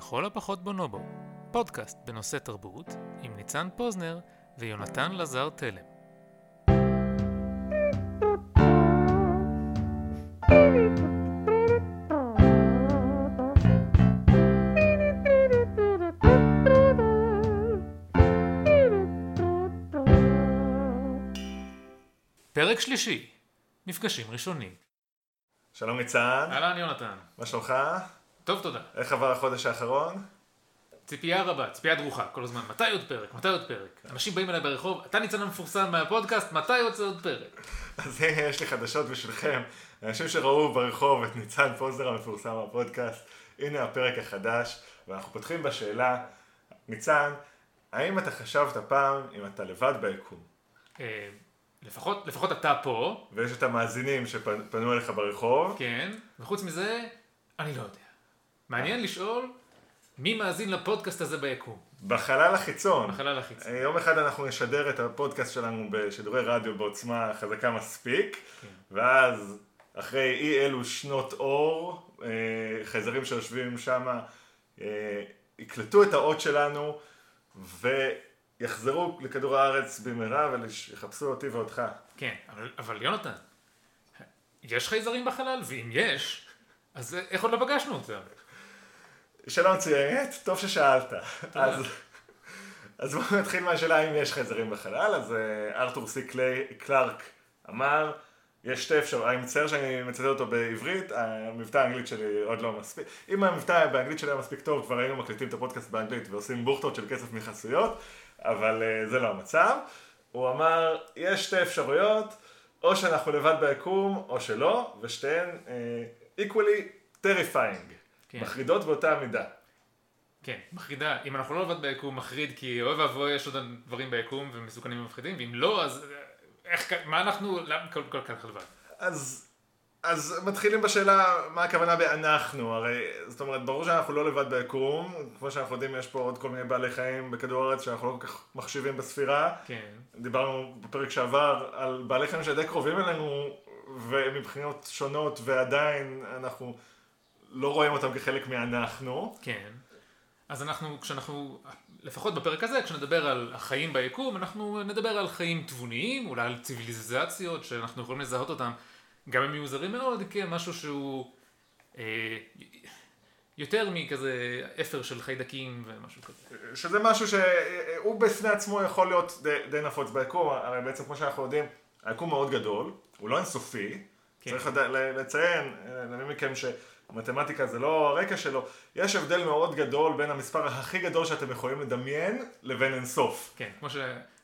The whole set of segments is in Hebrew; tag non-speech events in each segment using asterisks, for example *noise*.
לכל הפחות בונובו, פודקאסט בנושא תרבות, עם ניצן פוזנר ויונתן לזר תלם. פרק שלישי, מפגשים ראשונים. שלום ניצן, אהלן יונתן. מה שלומך? טוב, תודה. איך עבר החודש האחרון? ציפייה רבה, ציפייה דרוכה, כל הזמן. מתי עוד פרק? מתי עוד פרק? אנשים באים אליי ברחוב, אתה ניצן המפורסם מהפודקאסט, מתי יוצא עוד פרק? אז *laughs* יש לי חדשות בשבילכם. אנשים שראו ברחוב את ניצן פוזר המפורסם מהפודקאסט, הנה הפרק החדש, ואנחנו פותחים בשאלה, ניצן, האם אתה חשבת פעם אם אתה לבד ביקום? אה, לפחות, לפחות אתה פה, ויש את המאזינים שפנו אליך ברחוב, כן, וחוץ מזה, אני לא יודע. מעניין לשאול, מי מאזין לפודקאסט הזה ביקום? בחלל החיצון. בחלל החיצון. יום אחד אנחנו נשדר את הפודקאסט שלנו בשידורי רדיו בעוצמה חזקה מספיק, כן. ואז אחרי אי אלו שנות אור, אה, חייזרים שיושבים שם יקלטו את האות שלנו ויחזרו לכדור הארץ במהרה ויחפשו אותי ואותך. כן, אבל, אבל יונתן, יש חייזרים בחלל? ואם יש, אז איך עוד לא פגשנו אותם? שאלה מצוינת, טוב ששאלת. אז, אז בואו נתחיל מהשאלה האם יש חייזרים בחלל. אז אה, ארתור סי קלי, קלארק אמר, יש שתי אפשרויות, אני מצטער שאני מצטט אותו בעברית, המבטא האנגלית שלי עוד לא מספיק. אם המבטא באנגלית שלי היה מספיק טוב, כבר היינו מקליטים את הפודקאסט באנגלית ועושים בוכטות של כסף מחסויות, אבל אה, זה לא המצב. הוא אמר, יש שתי אפשרויות, או שאנחנו לבד ביקום, או שלא, ושתיהן uh, equally terrifying. כן. מחרידות באותה מידה. כן, מחרידה. אם אנחנו לא לבד ביקום, מחריד, כי אוי ואבוי יש עוד דברים ביקום ומסוכנים ומפחידים, ואם לא, אז אה, איך, מה אנחנו, למה כל כל כך לבד? אז, אז מתחילים בשאלה מה הכוונה באנחנו, הרי זאת אומרת ברור שאנחנו לא לבד ביקום, כמו שאנחנו יודעים יש פה עוד כל מיני בעלי חיים בכדור הארץ שאנחנו לא כל כך מחשיבים בספירה, כן. דיברנו בפרק שעבר על בעלי חיים שדי קרובים אלינו ומבחינות שונות ועדיין אנחנו לא רואים אותם כחלק מאנחנו. כן. אז אנחנו, כשאנחנו, לפחות בפרק הזה, כשנדבר על החיים ביקום, אנחנו נדבר על חיים תבוניים, אולי על ציוויליזציות שאנחנו יכולים לזהות אותם, גם אם יהיו זרים מאוד, כמשהו שהוא אה, יותר מכזה אפר של חיידקים ומשהו כזה. שזה משהו שהוא בפני עצמו יכול להיות די, די נפוץ ביקום, הרי בעצם כמו שאנחנו יודעים, היקום מאוד גדול, הוא לא אינסופי, כן. צריך לציין, אה, למי מכם שמתמטיקה זה לא הרקע שלו, יש הבדל מאוד גדול בין המספר הכי גדול שאתם יכולים לדמיין לבין אינסוף. כן, כמו ש...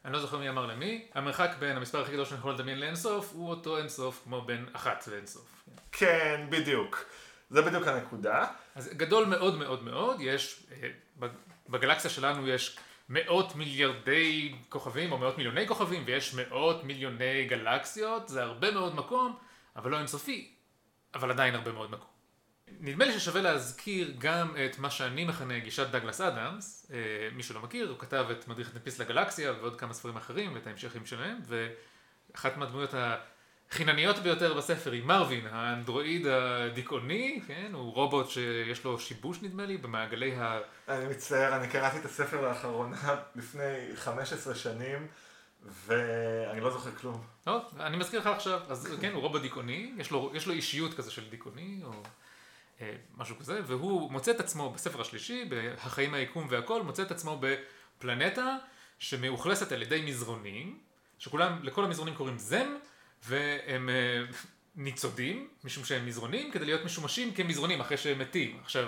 אני לא זוכר מי אמר למי, המרחק בין המספר הכי גדול שאני יכול לדמיין לאינסוף, הוא אותו אינסוף כמו בין אחת לאינסוף. כן, בדיוק. זה בדיוק הנקודה. אז גדול מאוד מאוד מאוד, יש, אה, בג- בגלקסיה שלנו יש מאות מיליארדי כוכבים או מאות מיליוני כוכבים ויש מאות מיליוני גלקסיות, זה הרבה מאוד מקום, אבל לא אינסופי, אבל עדיין הרבה מאוד מקום. נדמה לי ששווה להזכיר גם את מה שאני מכנה גישת דגלס אדמס, אה, מי שלא מכיר, הוא כתב את מדריך נדפיס לגלקסיה ועוד כמה ספרים אחרים ואת ההמשכים שלהם, ואחת מהדמויות החינניות ביותר בספר היא מרווין, האנדרואיד הדיכאוני, כן, הוא רובוט שיש לו שיבוש נדמה לי במעגלי ה... אני מצטער, אני קראתי את הספר לאחרונה *laughs* לפני 15 שנים, ואני לא זוכר כלום. לא, אני מזכיר לך עכשיו, אז כן, הוא רובוט דיכאוני, יש לו, יש לו אישיות כזה של דיכאוני, או משהו כזה, והוא מוצא את עצמו בספר השלישי, ב"החיים היקום והכל", מוצא את עצמו בפלנטה שמאוכלסת על ידי מזרונים, שכולם, לכל המזרונים קוראים זם, והם אה, ניצודים, משום שהם מזרונים, כדי להיות משומשים כמזרונים אחרי שהם מתים. עכשיו...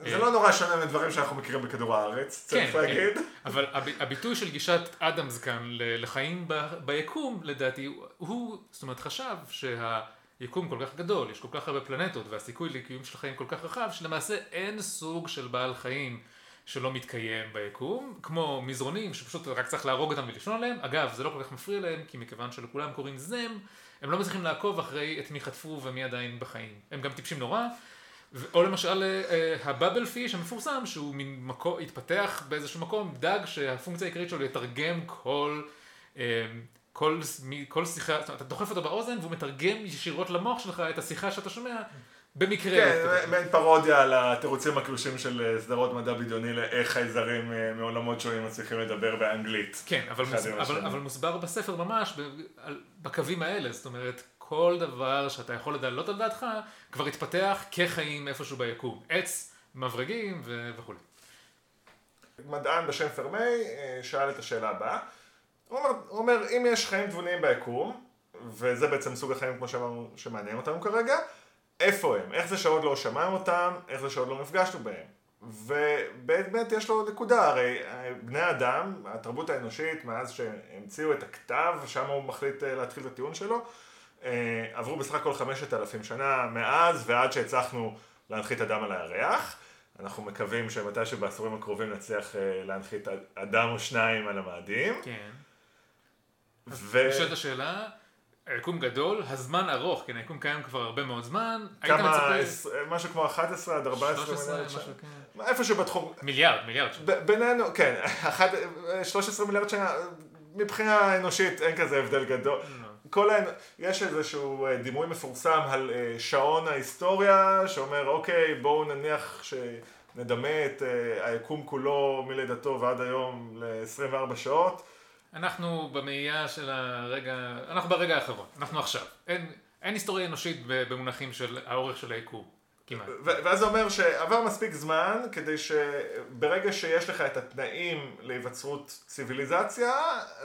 זה אה, לא נורא שונה מדברים שאנחנו מכירים בכדור הארץ, צריך כן, להגיד. כן. אבל הב- הביטוי של גישת אדמס כאן לחיים ב- ביקום, לדעתי, הוא- זאת אומרת, חשב שהיקום כל כך גדול, יש כל כך הרבה פלנטות, והסיכוי לקיום של חיים כל כך רחב, שלמעשה אין סוג של בעל חיים שלא מתקיים ביקום, כמו מזרונים, שפשוט רק צריך להרוג אותם ולשון עליהם. אגב, זה לא כל כך מפריע להם, כי מכיוון שלכולם קוראים זם, הם לא מצליחים לעקוב אחרי את מי חטפו ומי עדיין בחיים. הם גם טיפשים נורא. או למשל אה, הבאבל פיש המפורסם שהוא מין מקום, התפתח באיזשהו מקום דג שהפונקציה העיקרית שלו לתרגם כל, אה, כל, כל שיחה, זאת אומרת, אתה דוחף אותו באוזן והוא מתרגם ישירות למוח שלך את השיחה שאתה שומע במקרה. כן, מעין פרודיה על התירוצים הקלושים של אה, סדרות מדע בדיוני לאיך חייזרים אה, מעולמות שונים מצליחים לדבר באנגלית. כן, אבל, מוס, אבל, אבל מוסבר בספר ממש בקווים האלה, זאת אומרת, כל דבר שאתה יכול לדלות על דעתך, כבר התפתח כחיים איפשהו ביקום. עץ, מברגים וכולי. מדען בשם פרמי אה, שאל את השאלה הבאה. הוא אומר, הוא אומר, אם יש חיים תבוניים ביקום, וזה בעצם סוג החיים כמו שאמרנו שמעניין אותנו כרגע, איפה הם? איך זה שעוד לא שמענו אותם? איך זה שעוד לא נפגשנו בהם? ובאמת יש לו נקודה, הרי בני אדם, התרבות האנושית, מאז שהמציאו את הכתב, שם הוא מחליט אה, להתחיל את הטיעון שלו, אה, עברו בסך הכל חמשת אלפים שנה מאז ועד שהצלחנו להנחית אדם על הירח. אנחנו מקווים שמתי שבעשורים הקרובים נצליח אה, להנחית אדם או שניים על המאדים. כן. ו... נשאלת השאלה, היקום גדול, הזמן ארוך, כן, היקום קיים כבר הרבה מאוד זמן. כמה, מצפה... משהו כמו 11 עד 14 מיליארד שנה. כן. איפה שבתחום... מיליארד, מיליארד שנה. בינינו, כן, *laughs* 13 מיליארד שנה, מבחינה אנושית אין כזה הבדל גדול. לא. כל האנ... יש איזשהו אה, דימוי מפורסם על אה, שעון ההיסטוריה, שאומר, אוקיי, בואו נניח שנדמה את אה, היקום כולו מלידתו ועד היום ל-24 שעות. אנחנו במאייה של הרגע, אנחנו ברגע האחרון, אנחנו עכשיו. אין, אין היסטוריה אנושית במונחים של האורך של היקום, כמעט. ואז זה אומר שעבר מספיק זמן כדי שברגע שיש לך את התנאים להיווצרות ציוויליזציה,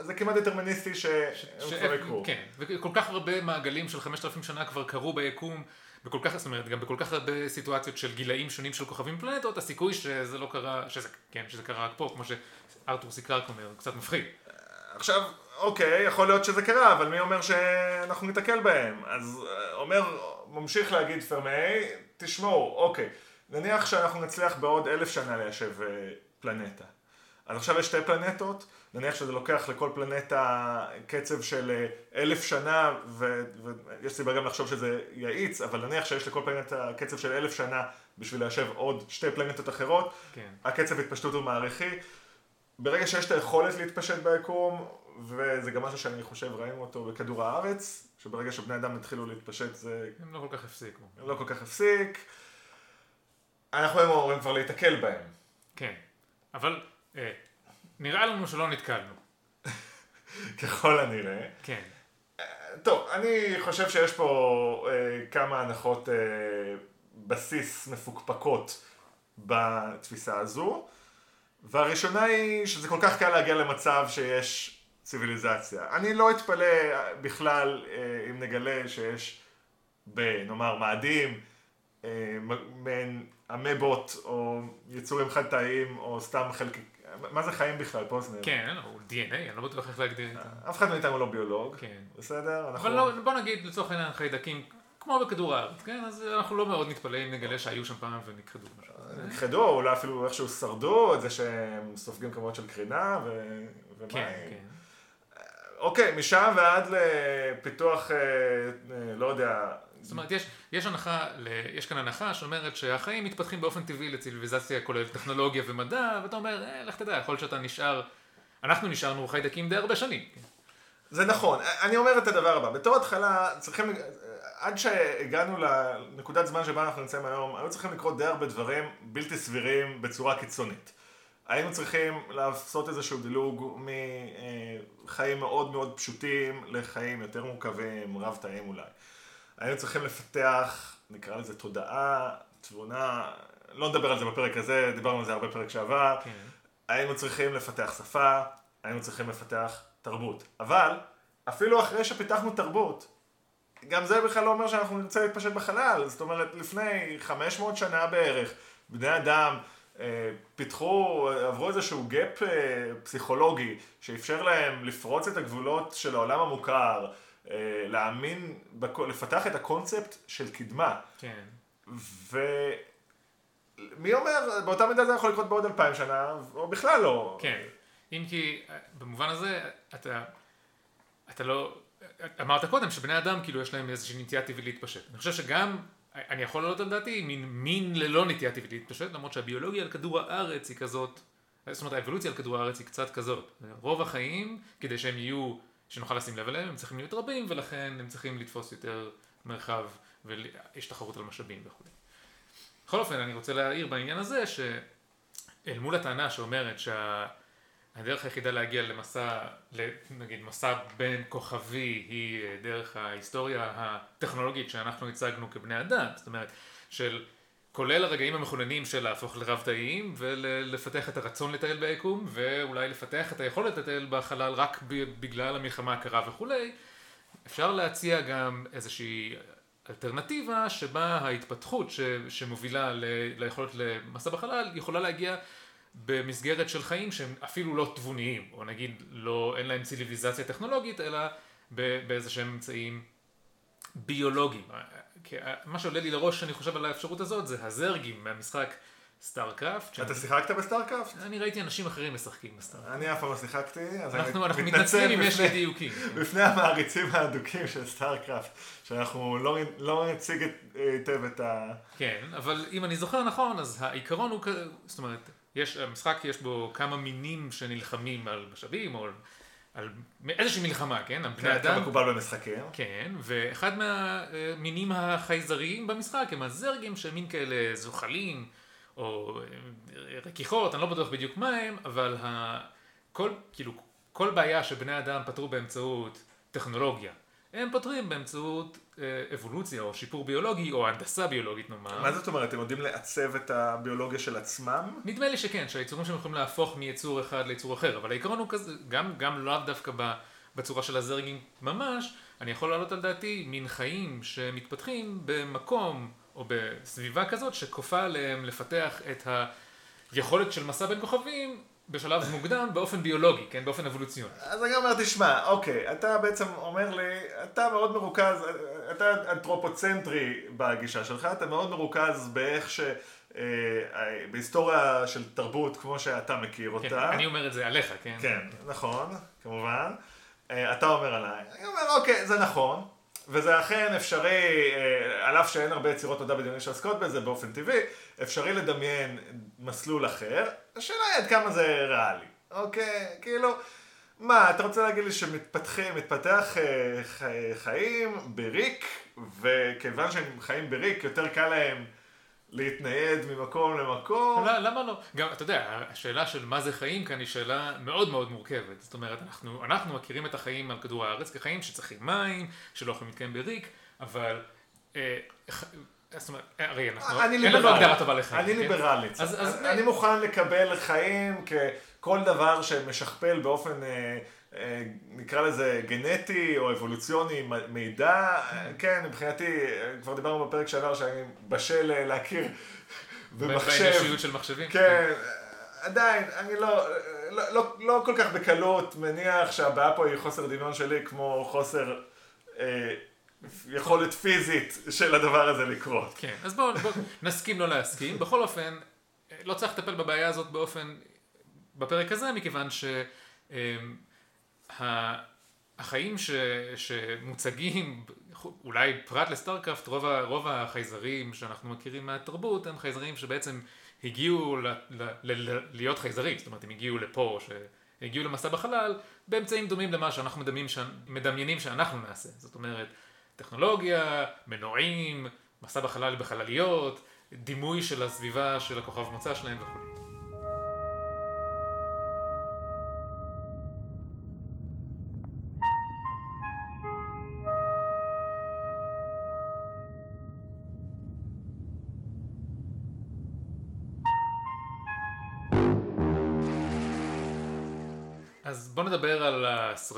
זה כמעט דטרמיניסטי שהם כבר יקרו. כן, וכל כך הרבה מעגלים של 5,000 שנה כבר קרו ביקום. בכל כך, זאת אומרת, גם בכל כך הרבה סיטואציות של גילאים שונים של כוכבים פלנטות, הסיכוי שזה לא קרה, שזה, כן, שזה קרה רק פה, כמו שארתור סיקרק אומר, קצת מפחיד. עכשיו, אוקיי, יכול להיות שזה קרה, אבל מי אומר שאנחנו ניתקל בהם? אז אה, אומר, ממשיך להגיד פרמי, תשמעו, אוקיי, נניח שאנחנו נצליח בעוד אלף שנה ליישב אה, פלנטה. אז עכשיו יש שתי פלנטות, נניח שזה לוקח לכל פלנטה קצב של אה, אלף שנה, ויש סיבה גם לחשוב שזה יאיץ, אבל נניח שיש לכל פלנטה קצב של אלף שנה בשביל ליישב עוד שתי פלנטות אחרות, כן. הקצב התפשטות הוא מעריכי. ברגע שיש את היכולת להתפשט ביקום, וזה גם משהו שאני חושב ראינו אותו בכדור הארץ, שברגע שבני אדם התחילו להתפשט זה... הם לא כל כך הפסיקו. הם לא כל כך הפסיק. אנחנו היום אמורים כבר להיתקל בהם. כן, אבל אה, נראה לנו שלא נתקלנו. *laughs* ככל הנראה. כן. אה, טוב, אני חושב שיש פה אה, כמה הנחות אה, בסיס מפוקפקות בתפיסה הזו. והראשונה היא שזה כל כך קל להגיע למצב שיש ציוויליזציה. אני לא אתפלא בכלל אה, אם נגלה שיש, נאמר, מאדים, אה, מעין אמבות או יצורים חד-תאיים או סתם חלק... מה זה חיים בכלל, פוזנר? כן, הוא DNA, אני לא בטוח איך להגדיר את זה. אף אחד מאיתנו לא ביולוג, כן. בסדר? אבל לא, בוא נגיד לצורך העניין חיידקים כמו בכדור הארץ, כן? אז אנחנו לא מאוד נתפלא אם נגלה שהיו שם פעם ונכחדו. נכחדו, אולי אפילו איכשהו שרדו את זה שהם סופגים כמויות של קרינה ו... ומים. כן, כן. אוקיי, משם ועד לפיתוח, אה, אה, לא יודע... זאת אומרת, יש, יש הנחה, יש כאן הנחה שאומרת שהחיים מתפתחים באופן טבעי לציוויליזציה כוללת טכנולוגיה ומדע, ואתה אומר, אה, לך תדע, יכול להיות שאתה נשאר, אנחנו נשארנו חיידקים די הרבה שנים. זה נכון, אני אומר את הדבר הבא, בתור התחלה צריכים, עד שהגענו לנקודת זמן שבה אנחנו נמצאים היום, היו צריכים לקרות די הרבה דברים בלתי סבירים בצורה קיצונית. היינו צריכים לעשות איזשהו דילוג מחיים מאוד מאוד פשוטים לחיים יותר מורכבים, רב תאים אולי. היינו צריכים לפתח, נקרא לזה תודעה, תבונה, לא נדבר על זה בפרק הזה, דיברנו על זה הרבה פרק שעבר. כן. היינו צריכים לפתח שפה, היינו צריכים לפתח תרבות. אבל, אפילו אחרי שפיתחנו תרבות, גם זה בכלל לא אומר שאנחנו נרצה להתפשט בחלל, זאת אומרת, לפני 500 שנה בערך, בני אדם אה, פיתחו, עברו איזשהו gap אה, פסיכולוגי, שאפשר להם לפרוץ את הגבולות של העולם המוכר, אה, להאמין, לפתח את הקונספט של קדמה. כן. ומי אומר, באותה מידה זה יכול לקרות בעוד אלפיים שנה, או בכלל לא. כן. אם כי, במובן הזה, אתה, אתה לא... אמרת קודם שבני אדם כאילו יש להם איזושהי נטייה טבעית להתפשט. אני חושב שגם, אני יכול לעלות על דעתי, מין מין ללא נטייה טבעית להתפשט, למרות שהביולוגיה על כדור הארץ היא כזאת, זאת אומרת האבולוציה על כדור הארץ היא קצת כזאת. רוב החיים, כדי שהם יהיו, שנוכל לשים לב אליהם, הם צריכים להיות רבים, ולכן הם צריכים לתפוס יותר מרחב ויש תחרות על משאבים וכו'. בכל אופן, אני רוצה להעיר בעניין הזה, שאל מול הטענה שאומרת שהדרך היחידה להגיע למסע, נגיד מסע בין כוכבי, היא דרך ההיסטוריה הטכנולוגית שאנחנו הצגנו כבני אדם, זאת אומרת, של כולל הרגעים המכוננים של להפוך לרב-תאיים ולפתח את הרצון לטייל ביקום ואולי לפתח את היכולת לטייל בחלל רק בגלל המלחמה הקרה וכולי, אפשר להציע גם איזושהי אלטרנטיבה שבה ההתפתחות ש, שמובילה ל, ליכולת למסע בחלל יכולה להגיע במסגרת של חיים שהם אפילו לא תבוניים, או נגיד לא, אין להם ציוויליזציה טכנולוגית, אלא באיזה שהם אמצעים ביולוגיים. מה שעולה לי לראש שאני חושב על האפשרות הזאת זה ה Zergים מהמשחק StarCraft. אתה שיחקת ב StarCraft? אני ראיתי אנשים אחרים משחקים ב StarCraft. אני אף פעם לא שיחקתי, אז אני מתנצל אם יש אי דיוקים. בפני המעריצים האדוקים של StarCraft, שאנחנו לא, לא נציג היטב את ה... כן, אבל אם אני זוכר נכון, אז העיקרון הוא, זאת אומרת, יש, המשחק יש בו כמה מינים שנלחמים על משאבים, או על איזושהי מלחמה, כן? בני כן, אדם. כמקובל במשחקים. כן, ואחד מהמינים החייזריים במשחק הם הזרגים שהם מין כאלה זוחלים. או אה, רכיכות, אני לא בטוח בדיוק מה הם, אבל כל, כאילו, כל בעיה שבני אדם פתרו באמצעות טכנולוגיה, הם פותרים באמצעות אה, אבולוציה או שיפור ביולוגי או הנדסה ביולוגית נאמר. מה זאת אומרת? הם יודעים לעצב את הביולוגיה של עצמם? נדמה לי שכן, שהיצורים שהם יכולים להפוך מיצור אחד ליצור אחר, אבל העיקרון הוא כזה, גם, גם לאו דווקא בצורה של הזרגים ממש, אני יכול להעלות על דעתי מין חיים שמתפתחים במקום או בסביבה כזאת שכופה עליהם לפתח את היכולת של מסע בין כוכבים בשלב מוקדם באופן ביולוגי, כן? באופן אבולוציוני. אז אני אומר, תשמע, אוקיי, אתה בעצם אומר לי, אתה מאוד מרוכז, אתה אנתרופוצנטרי בגישה שלך, אתה מאוד מרוכז באיך ש... אה, בהיסטוריה של תרבות כמו שאתה מכיר כן, אותה. כן, אני אומר את זה עליך, כן? כן, נכון, כמובן. אה, אתה אומר עליי. אני אומר, אוקיי, זה נכון. וזה אכן אפשרי, אה, על אף שאין הרבה יצירות מדע בדיונים שעוסקות בזה באופן טבעי, אפשרי לדמיין מסלול אחר, השאלה היא עד כמה זה ריאלי, אוקיי? כאילו, מה, אתה רוצה להגיד לי שמתפתחים, מתפתח אה, חיים בריק, וכיוון שהם חיים בריק, יותר קל להם להתנייד ממקום למקום. לא, למה לא? גם, אתה יודע, השאלה של מה זה חיים כאן היא שאלה מאוד מאוד מורכבת. זאת אומרת, אנחנו, אנחנו מכירים את החיים על כדור הארץ כחיים שצריכים מים, שלא יכולים להתקיים בריק, אבל... אה, זאת אומרת, הרי אנחנו, אין לנו הגדרה טובה לחיים. אני כן? ליברלית. אני מוכן לקבל חיים ככל דבר שמשכפל באופן... אה, אה, נקרא לזה גנטי או אבולוציוני מידע, כן, מבחינתי, כבר דיברנו בפרק שעבר שאני בשל אה, להכיר במחשב. באנושיות של מחשבים. כן, עדיין, אני לא, לא, לא, לא כל כך בקלות מניח שהבעיה פה היא חוסר דמיון שלי כמו חוסר אה, יכולת פיזית של הדבר הזה לקרות. כן, אז בואו בוא, נסכים לא להסכים. בכל אופן, לא צריך לטפל בבעיה הזאת באופן, בפרק הזה, מכיוון ש... אה, החיים ש, שמוצגים, אולי פרט לסטארקרפט, רוב, רוב החייזרים שאנחנו מכירים מהתרבות הם חייזרים שבעצם הגיעו ל, ל, ל, להיות חייזרים, זאת אומרת הם הגיעו לפה, שהגיעו למסע בחלל, באמצעים דומים למה שאנחנו מדמים, מדמיינים שאנחנו נעשה, זאת אומרת טכנולוגיה, מנועים, מסע בחלל בחלליות, דימוי של הסביבה של הכוכב מוצא שלהם וכו'.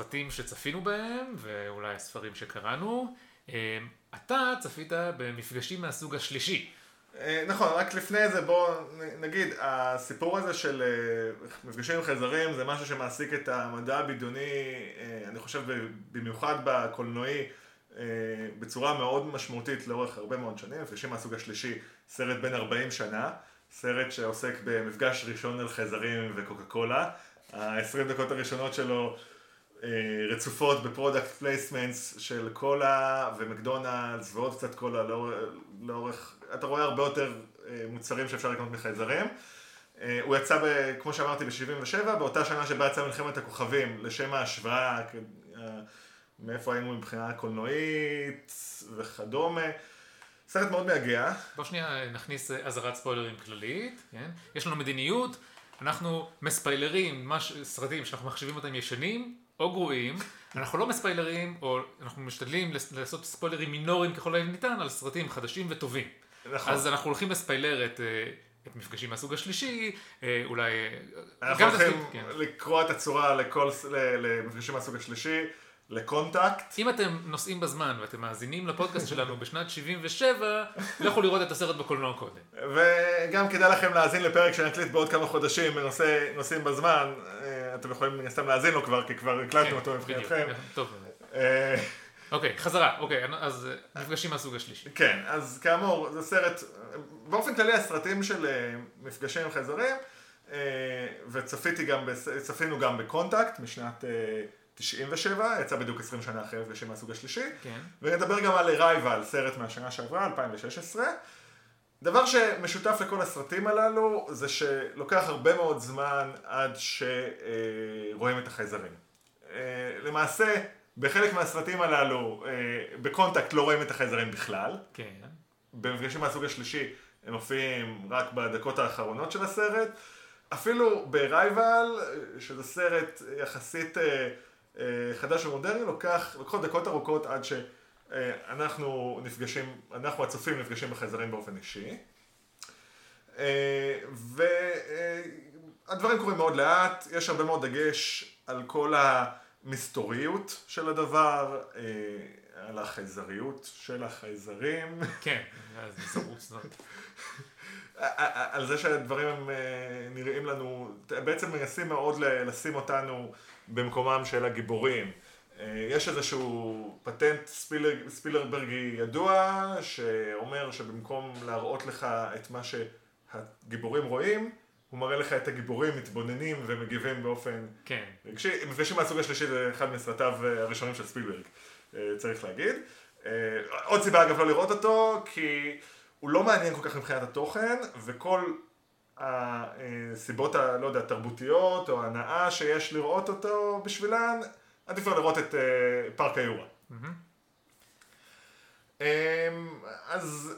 הסרטים שצפינו בהם, ואולי הספרים שקראנו. אה, אתה צפית במפגשים מהסוג השלישי. אה, נכון, רק לפני זה בוא נגיד, הסיפור הזה של אה, מפגשים עם חייזרים זה משהו שמעסיק את המדע הבדיוני, אני חושב במיוחד בקולנועי, בצורה מאוד משמעותית לאורך הרבה מאוד שנים. מפגשים מהסוג השלישי, סרט בן 40 שנה, סרט שעוסק במפגש ראשון על חייזרים וקוקה קולה. ה-20 דקות הראשונות שלו אה, רצופות ב product placements של קולה ומקדונלדס ועוד קצת קולה לאורך, אתה רואה הרבה יותר אה, מוצרים שאפשר לקנות מחייזרים. אה, הוא יצא, ב, כמו שאמרתי, ב-77, באותה שנה שבה יצא מלחמת הכוכבים, לשם ההשוואה, מאיפה היינו מבחינה קולנועית וכדומה. סרט מאוד מייגע. בוא שנייה נכניס אה, אזהרת ספוילרים כללית, כן? יש לנו מדיניות, אנחנו מספיילרים מש... סרטים שאנחנו מחשיבים אותם ישנים או גרועים, אנחנו לא מספיילרים, או אנחנו משתדלים לעשות ספוילרים מינוריים ככל הניתן על סרטים חדשים וטובים. נכון. אז אנחנו הולכים לספיילר את, אה, את מפגשים מהסוג השלישי, אה, אולי... אה, אנחנו הולכים כן. לקרוע את הצורה לכל, למפגשים מהסוג השלישי, לקונטקט. אם אתם נוסעים בזמן ואתם מאזינים לפודקאסט שלנו בשנת 77, לכו לראות את הסרט בקולנוע קודם. וגם כדאי לכם להאזין לפרק שנקליט בעוד כמה חודשים בנושא נושאים בזמן. אתם יכולים מן הסתם להאזין לו כבר, כי כבר הקלטנו אותו כן, בדיוק. מבחינתכם. טוב. אה, אוקיי, חזרה, אוקיי, אז אה, מפגשים מהסוג השלישי. כן, אז כאמור, זה סרט, באופן כללי הסרטים של אה, מפגשים עם חייזרים, וצפיתי גם, צפינו גם בקונטקט משנת אה, 97, יצא בדיוק 20 שנה אחרי מפגשים מהסוג השלישי. כן. ונדבר גם על Arrival, סרט מהשנה שעברה, 2016. דבר שמשותף לכל הסרטים הללו, זה שלוקח הרבה מאוד זמן עד שרואים את החייזרים. אה, למעשה, בחלק מהסרטים הללו, אה, בקונטקט לא רואים את החייזרים בכלל. כן. במפגשים מהסוג השלישי הם מופיעים רק בדקות האחרונות של הסרט. אפילו ב-Rival, שזה סרט יחסית אה, אה, חדש ומודרני, לוקח, לוקחות דקות ארוכות עד שאנחנו נפגשים, אנחנו הצופים נפגשים בחייזרים באופן אישי. והדברים קורים מאוד לאט, יש הרבה מאוד דגש על כל המסתוריות של הדבר, אה, על החייזריות של החייזרים. כן, אז זרוץ זאת. על זה שהדברים הם אה, נראים לנו, בעצם מנסים מאוד לשים אותנו במקומם של הגיבורים. אה, יש איזשהו פטנט ספילר, ספילרברגי ידוע, שאומר שבמקום להראות לך את מה שהגיבורים רואים, הוא מראה לך את הגיבורים מתבוננים ומגיבים באופן כן. רגשי. מפגשים מהסוג השלישי זה אחד מסרטיו אה, הראשונים של ספילברג, אה, צריך להגיד. עוד סיבה אגב לא לראות אותו, כי הוא לא מעניין כל כך מבחינת התוכן, וכל הסיבות, ה- לא יודע, התרבותיות או ההנאה שיש לראות אותו בשבילן, עדיף כבר לראות את אה, פארק היורה. אמ, אז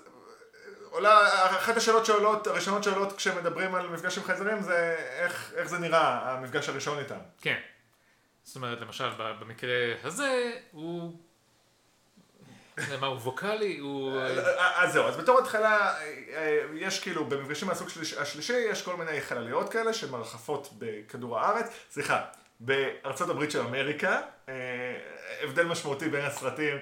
עולה, אחת השאלות שעולות, הראשונות שעולות כשמדברים על מפגש עם חייזרים זה איך, איך זה נראה, המפגש הראשון איתם. כן. זאת אומרת, למשל, במקרה הזה, הוא... מה, הוא ווקאלי, הוא... אז זהו, אז בתור התחלה, אה, יש כאילו, במפגשים מהסוג שליש- השלישי, יש כל מיני חלליות כאלה שמרחפות בכדור הארץ, סליחה, בארצות הברית של אמריקה, אה, הבדל משמעותי בין הסרטים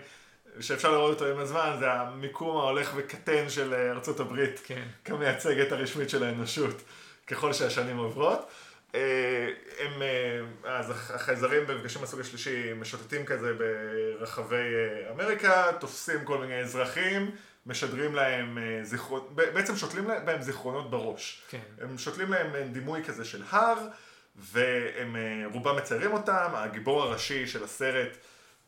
שאפשר לראות אותו עם הזמן, זה המיקום ההולך וקטן של אה, ארצות הברית, כן. כמייצגת הרשמית של האנושות, ככל שהשנים עוברות. אה, הם, אז החייזרים במפגשים מהסוג השלישי משוטטים כזה ברחבי אמריקה, תופסים כל מיני אזרחים, משדרים להם זיכרונות, בעצם שותלים להם- בהם זיכרונות בראש. כן. הם שותלים להם דימוי כזה של הר, והם אה, רובם מציירים אותם, הגיבור הראשי של הסרט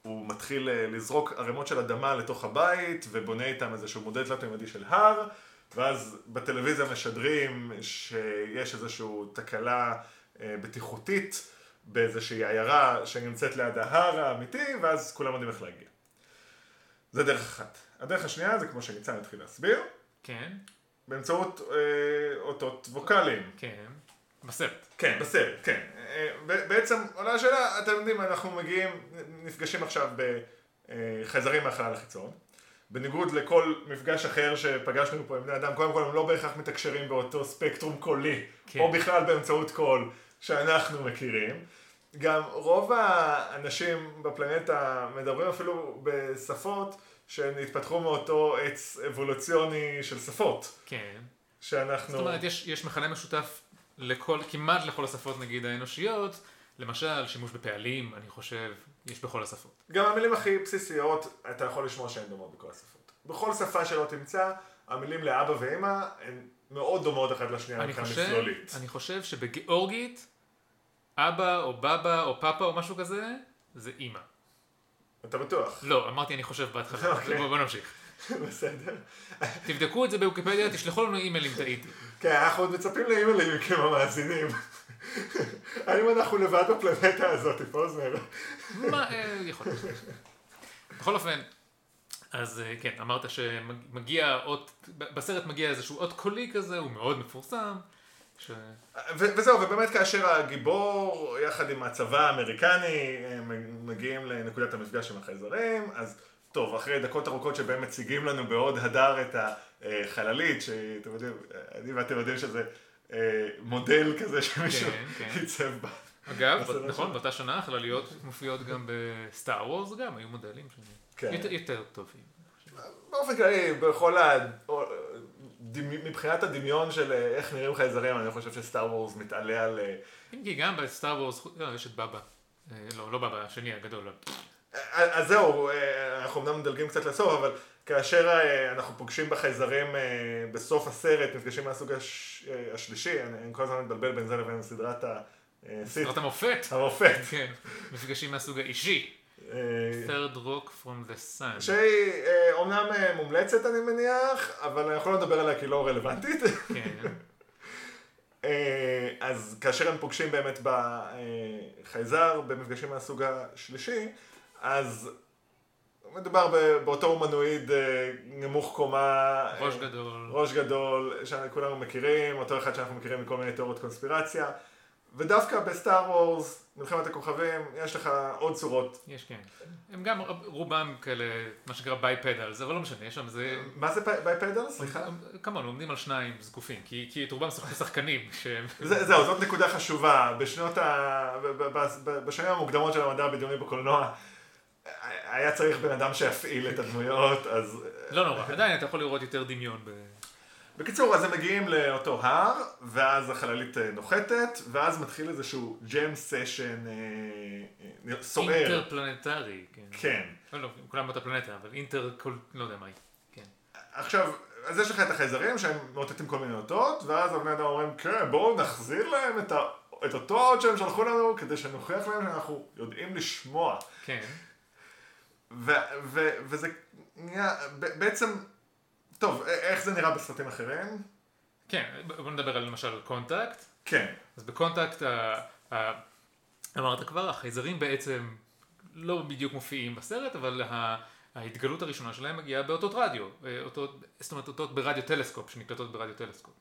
הוא מתחיל אה, לזרוק ערימות של אדמה לתוך הבית, ובונה איתם איזשהו מודל תלת-ממדי של הר, ואז בטלוויזיה משדרים שיש איזושהי תקלה אה, בטיחותית באיזושהי עיירה שנמצאת ליד ההר האמיתי, ואז כולם יודעים איך להגיע. זה דרך אחת. הדרך השנייה זה כמו שניצן התחיל להסביר, כן. באמצעות אה, אותות ווקאליים. כן. בסרט. כן, בסרט, כן. אה, בעצם עולה השאלה, אתם יודעים, אנחנו מגיעים, נפגשים עכשיו בחייזרים מהחלל החיצון. בניגוד לכל מפגש אחר שפגשנו פה עם בני אדם, קודם כל הם לא בהכרח מתקשרים באותו ספקטרום קולי, כן. או בכלל באמצעות קול שאנחנו מכירים. גם רוב האנשים בפלנטה מדברים אפילו בשפות שהתפתחו מאותו עץ אבולוציוני של שפות, כן. שאנחנו... זאת אומרת, יש, יש מכנה משותף לכל, כמעט לכל השפות נגיד האנושיות, למשל שימוש בפעלים, אני חושב, יש בכל השפות. גם המילים הכי בסיסיות, אתה יכול לשמוע שהן דומות בכל השפות. בכל שפה שלא תמצא, המילים לאבא ואמא הן מאוד דומות אחת לשנייה אני מבחינה חושב, מסלולית. אני חושב שבגיאורגית, אבא או בבא או פאפה או משהו כזה, זה אימא. אתה בטוח? לא, אמרתי אני חושב בהתחלה. אוקיי. בוא, בוא נמשיך. *laughs* בסדר. תבדקו את זה בוויקיפדיה, תשלחו לנו אימייל אם טעיתי. כן, אנחנו עוד מצפים לאימיילים מכם המאזינים. *laughs* האם אנחנו לבד בפלנטה הזאת, פוזנר? מה, אה, יכול להיות. בכל אופן, אז אה, כן, אמרת שמגיע אות, בסרט מגיע איזשהו אות קולי כזה, הוא מאוד מפורסם. ש... ו- וזהו, ובאמת כאשר הגיבור, יחד עם הצבא האמריקני, מגיעים לנקודת המפגש עם החייזרים, אז טוב, אחרי דקות ארוכות שבהם מציגים לנו בעוד הדר את החללית, שאתם יודעים, אני ואתם יודעים שזה אה, מודל כזה *laughs* שמישהו כן, כן. עיצב בה. אגב, נכון, שם. באותה שנה החלליות מופיעות גם בסטאר וורס גם, היו מודלים כן. יותר- טובים. באופן כללי, בכל ה... מבחינת הדמיון של אה, איך נראים חייזרים, אני חושב שסטאר וורס מתעלה על... אה, אם כי גם בסטאר וורס, לא, יש את בבא. אה, לא, לא בבא, השני הגדול. אז זהו, אה, אנחנו אמנם מדלגים קצת לסוף, אבל כאשר אה, אנחנו פוגשים בחייזרים אה, בסוף הסרט, מפגשים מהסוג הש- אה, השלישי, אני אני כל הזמן מתבלבל בין זה לבין סדרת הסית, סדרת המופת. המופת, *laughs* כן, מפגשים מהסוג האישי. אה, third rock from the sun. שהיא אה, אומנם אה, מומלצת אני מניח, אבל אנחנו לא נדבר עליה כי היא לא רלוונטית. *laughs* כן, *laughs* אה, אז כאשר הם פוגשים באמת בחייזר במפגשים מהסוג השלישי, אז מדובר באותו הומנואיד אה, נמוך קומה, ראש אה, גדול. ראש גדול, שכולנו מכירים, אותו אחד שאנחנו מכירים מכל מיני תיאוריות קונספירציה, ודווקא ב Star Wars, מלחמת הכוכבים, יש לך עוד צורות. יש כן. הם גם רובם כאלה, מה שנקרא bipedals, אבל לא משנה, יש שם איזה... מה זה bipedal? סליחה? כמובן, עומדים על שניים זקופים, כי כי את רובם שחקנים שחקנים שהם... זה- זהו, זאת נקודה חשובה. בשנות ה... בשנים המוקדמות של המדע הבדיוני בקולנוע, היה צריך בן אדם שיפעיל את הדמויות, אז... לא נורא, עדיין אתה יכול לראות יותר דמיון. ב- בקיצור, אז הם מגיעים לאותו הר, ואז החללית אה, נוחתת, ואז מתחיל איזשהו ג'ם סשן אה, סוער. אינטרפלנטרי, כן. כן. לא, לא, כולם באותה פלנטה, אבל אינטר, כל, לא יודע מה היא. כן. עכשיו, אז יש לך את החייזרים שהם מאותתים כל מיני אותות, ואז הבני אדם אומרים, כן, בואו נחזיר להם את, ה... את אותו האות שהם שלחו לנו, כדי שנוכיח להם שאנחנו יודעים לשמוע. כן. ו- ו- וזה נהיה, בעצם, טוב, איך זה נראה בסרטים אחרים? כן, בוא נדבר על למשל Contact. כן, אז ב Contact, ה- ה- אמרת כבר, החייזרים בעצם לא בדיוק מופיעים בסרט, אבל ה- ההתגלות הראשונה שלהם מגיעה באותות רדיו, אה, אותות, זאת אומרת אותות ברדיו טלסקופ, שנקלטות ברדיו טלסקופ,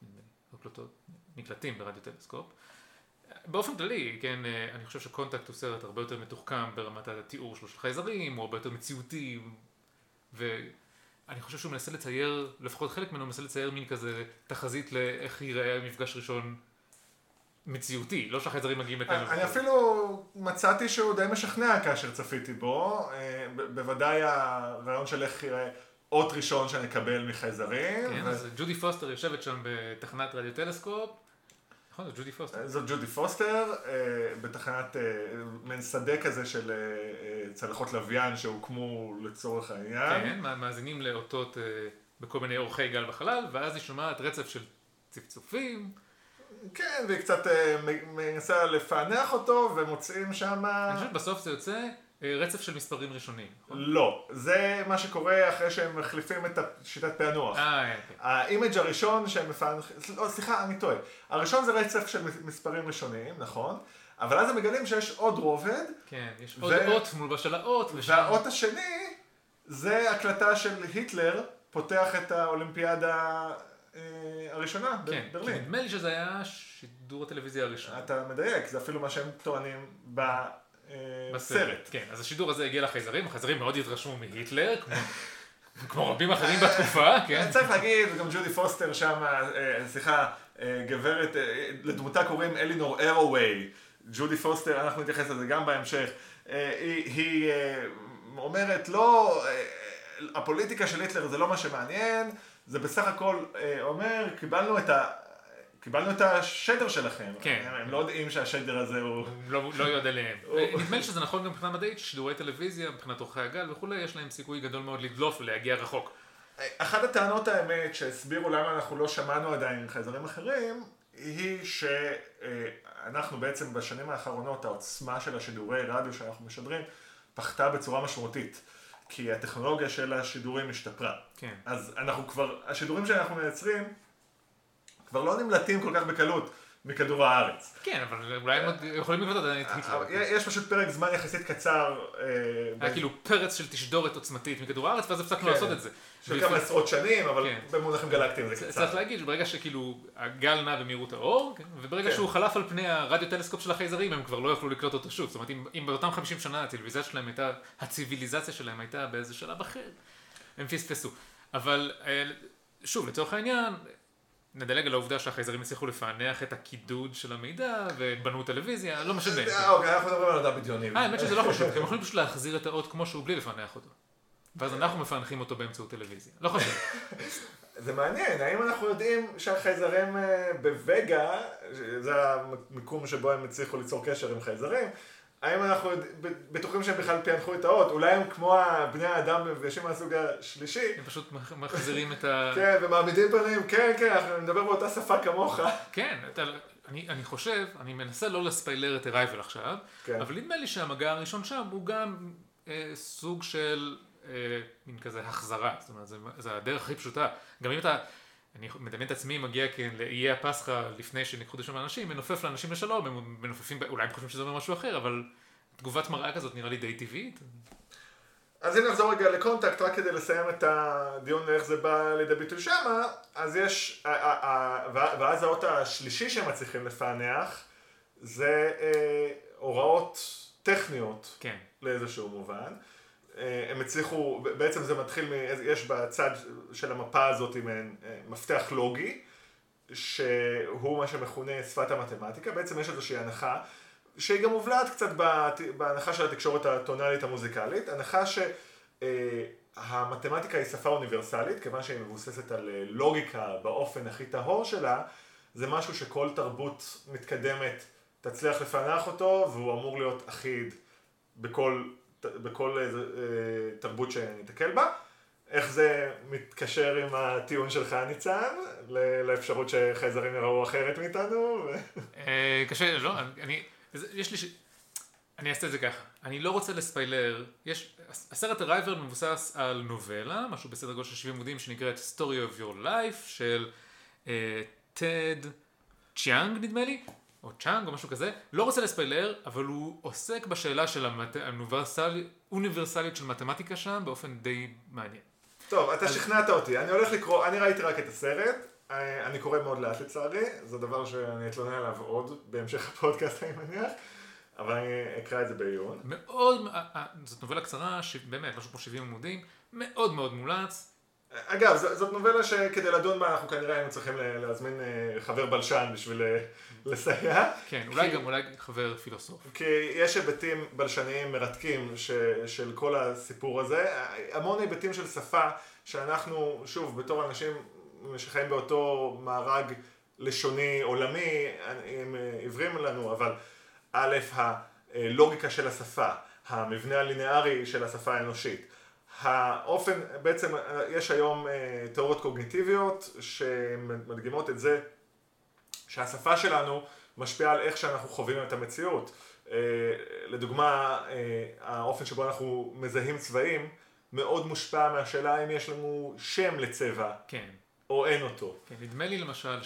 הקלטות, נקלטים ברדיו טלסקופ. באופן כללי, כן, אה, אני חושב ש Contact הוא סרט הרבה יותר מתוחכם ברמת התיאור שלו של חייזרים, הוא הרבה יותר מציאותי, ואני חושב שהוא מנסה לצייר, לפחות חלק ממנו מנסה לצייר מין כזה תחזית לאיך ייראה מפגש ראשון מציאותי, לא שהחייזרים מגיעים לכאן. אני אפילו מצאתי שהוא די משכנע כאשר צפיתי בו, אה, בוודאי הרעיון של איך יראה אות ראשון שנקבל מחייזרים. כן, ו- אז ג'ודי פוסטר יושבת שם בתחנת רדיו טלסקופ. נכון, זה ג'ודי פוסטר. זאת ג'ודי פוסטר, אה, בתחנת אה, מעין שדה כזה של אה, אה, צלחות לוויין שהוקמו לצורך העניין. כן, מאזינים לאותות אה, בכל מיני אורכי גל בחלל, ואז היא שומעת רצף של צפצופים. כן, והיא קצת אה, מנסה לפענח אותו, ומוצאים שם... אני חושב שבסוף זה יוצא אה, רצף של מספרים ראשונים. נכון? לא, זה מה שקורה אחרי שהם מחליפים את השיטת פענוח. אה, כן. ה image הראשון שהם מפענחים, לא, סליחה, אני טועה. הראשון זה רצף של מספרים ראשוניים, נכון? אבל אז הם מגלים שיש עוד רובד, כן, יש עוד אות מול בשל האות. והאות השני זה הקלטה של היטלר פותח את האולימפיאדה אה, הראשונה כן, בברלין. נדמה לי שזה היה שידור הטלוויזיה הראשון. אתה מדייק, זה אפילו מה שהם טוענים אה, בסרט. כן, אז השידור הזה הגיע לחייזרים, החייזרים מאוד התרשמו מהיטלר, כמו- כמו רבים אחרים בתקופה, כן. צריך להגיד, גם ג'ודי פוסטר שם, אה, סליחה, אה, גברת, אה, לדמותה קוראים אלינור אירוויי. ג'ודי פוסטר, אנחנו נתייחס לזה גם בהמשך. אה, היא, אה, אומרת, לא, אה, הפוליטיקה של היטלר זה לא מה שמעניין, זה בסך הכל אה, אומר, קיבלנו את ה... קיבלנו את השדר שלכם. כן. הם, לא יודעים שהשדר הזה הוא... לא, לא יודע עליהם. נדמה לי שזה נכון גם מבחינה מדעית, ששידורי טלוויזיה, מבחינת אורכי הגל וכולי, יש להם סיכוי גדול מאוד לדלוף ולהגיע רחוק. אחת הטענות האמת שהסבירו למה אנחנו לא שמענו עדיין חייזרים אחרים, היא שאנחנו בעצם בשנים האחרונות, העוצמה של השידורי רדיו שאנחנו משדרים, פחתה בצורה משמעותית. כי הטכנולוגיה של השידורים השתפרה. כן. אז אנחנו כבר, השידורים שאנחנו מייצרים, כבר לא נמלטים כל כך בקלות מכדור הארץ. כן, אבל אולי הם עוד יכולים לבנות עדיין את היטלר. יש פשוט פרק זמן יחסית קצר. אה, היה כאילו פרץ של תשדורת עוצמתית מכדור הארץ, ואז הפסקנו כן. לעשות את זה. של כמה עשרות שנים, אבל כן. במונחים גלקטיים זה צריך קצר. להגיד שברגע שכאילו הגל נע במהירות האור, כן, וברגע. שהוא חלף על פני הרדיו טלסקופ של החייזרים, הם כבר לא יכלו לקלוט אותו שוב. זאת אומרת, אם, באותם 50 שנה הציוויליזציה שלהם הייתה, הציוויליזציה שלהם הייתה באיזה שלב אחר, הם פספסו. אבל אה, שוב, לצורך העניין, נדלג על העובדה שהחייזרים הצליחו לפענח את הקידוד של המידע, ובנו טלוויזיה, לא משנה. אה, אוקיי, אנחנו מדברים על מדע בדיוני. אה, האמת שזה לא חשוב, הם יכולים פשוט להחזיר את האות כמו שהוא בלי לפענח אותו. ואז אנחנו מפענחים אותו באמצעות טלוויזיה. לא חשוב. *laughs* זה מעניין, האם אנחנו יודעים שהחייזרים אה, בווגה, זה המיקום שבו הם הצליחו ליצור קשר עם חייזרים, האם אנחנו בטוחים שהם בכלל פענחו את האות? אולי הם כמו בני האדם במפגשים מהסוג השלישי? הם פשוט מח- מחזירים את ה... *laughs* כן, ומעמידים פנים, כן, כן, אנחנו נדבר באותה שפה כמוך. *laughs* כן, אתה, אני, אני חושב, אני מנסה לא לספיילר את ארייבל עכשיו, כן. אבל נדמה לי שהמגע הראשון שם הוא גם אה, סוג של אה, מין כזה החזרה, זאת אומרת, זה, זה הדרך הכי פשוטה. גם אם אתה, אני מדמיין את עצמי מגיע כן לאיי הפסחא לפני שניקחו לשם אנשים, מנופף לאנשים לשלום, הם מנופפים, אולי הם חושבים שזה אומר משהו אחר, אבל תגובת מראה כזאת נראה לי די טבעית. אז אם נחזור רגע לקונטקט, רק כדי לסיים את הדיון לאיך זה בא לידי ביטוי שמה, אז יש, ואז האות השלישי שהם מצליחים לפענח, זה אה, הוראות טכניות כן. לאיזשהו מובן. אה, הם הצליחו, בעצם זה מתחיל, מ, יש בצד של המפה הזאת מעין אה, מפתח לוגי, שהוא מה שמכונה שפת המתמטיקה, בעצם יש איזושהי הנחה, שהיא גם מובלעת קצת בהנחה של התקשורת הטונאלית המוזיקלית, הנחה שהמתמטיקה היא שפה אוניברסלית, כיוון שהיא מבוססת על אה, לוגיקה באופן הכי טהור שלה, זה משהו שכל תרבות מתקדמת תצליח לפענח אותו, והוא אמור להיות אחיד בכל, בכל איזה, אה, תרבות שניתקל בה. איך זה מתקשר עם הטיעון שלך, ניצן, לאפשרות שחייזרים יראו אחרת מאיתנו? אה, קשה, לא, אני- יש לי, ש... אני אעשה את זה ככה, אני לא רוצה לספיילר, יש, הסרט הרייבר מבוסס על נובלה, משהו בסדר גודל של 70 עמודים שנקראת Story of Your Life של אה, טד צ'יאנג נדמה לי, או צ'אנג או משהו כזה, לא רוצה לספיילר, אבל הוא עוסק בשאלה של. האוניברסליות של מתמטיקה שם באופן די מעניין. טוב, אתה שכנעת אותי, אני הולך לקרוא, אני ראיתי רק את הסרט, אה, אני קורא מאוד לאט לצערי, זה דבר שאני אתלונן עליו עוד בהמשך הפודקאסט אני מניח, אבל אני אקרא את זה בעיון. מאוד, אה, אה, זאת נובלה קצרה. באמת, משהו כמו 70 עמודים, מאוד מאוד מומלץ, אגב, זאת נובלה שכדי לדון בה אנחנו כנראה היינו צריכים להזמין חבר בלשן בשביל לסייע. כן, אולי גם, אולי חבר פילוסוף. כי יש היבטים בלשניים מרתקים ש, של כל הסיפור הזה, המון היבטים של שפה שאנחנו, שוב, בתור אנשים שחיים באותו מארג לשוני עולמי, הם אה, עיוורים לנו, אבל א', הלוגיקה של השפה, המבנה הליניארי של השפה האנושית, האופן, בעצם אה, יש היום אה, תיאוריות קוגניטיביות שמדגימות את זה שהשפה שלנו משפיעה על איך שאנחנו חווים את המציאות. אה, לדוגמה, אה, האופן שבו אנחנו מזהים צבעים מאוד מושפע מהשאלה האם יש לנו שם לצבע כן, או אין אותו. כן, נדמה לי למשל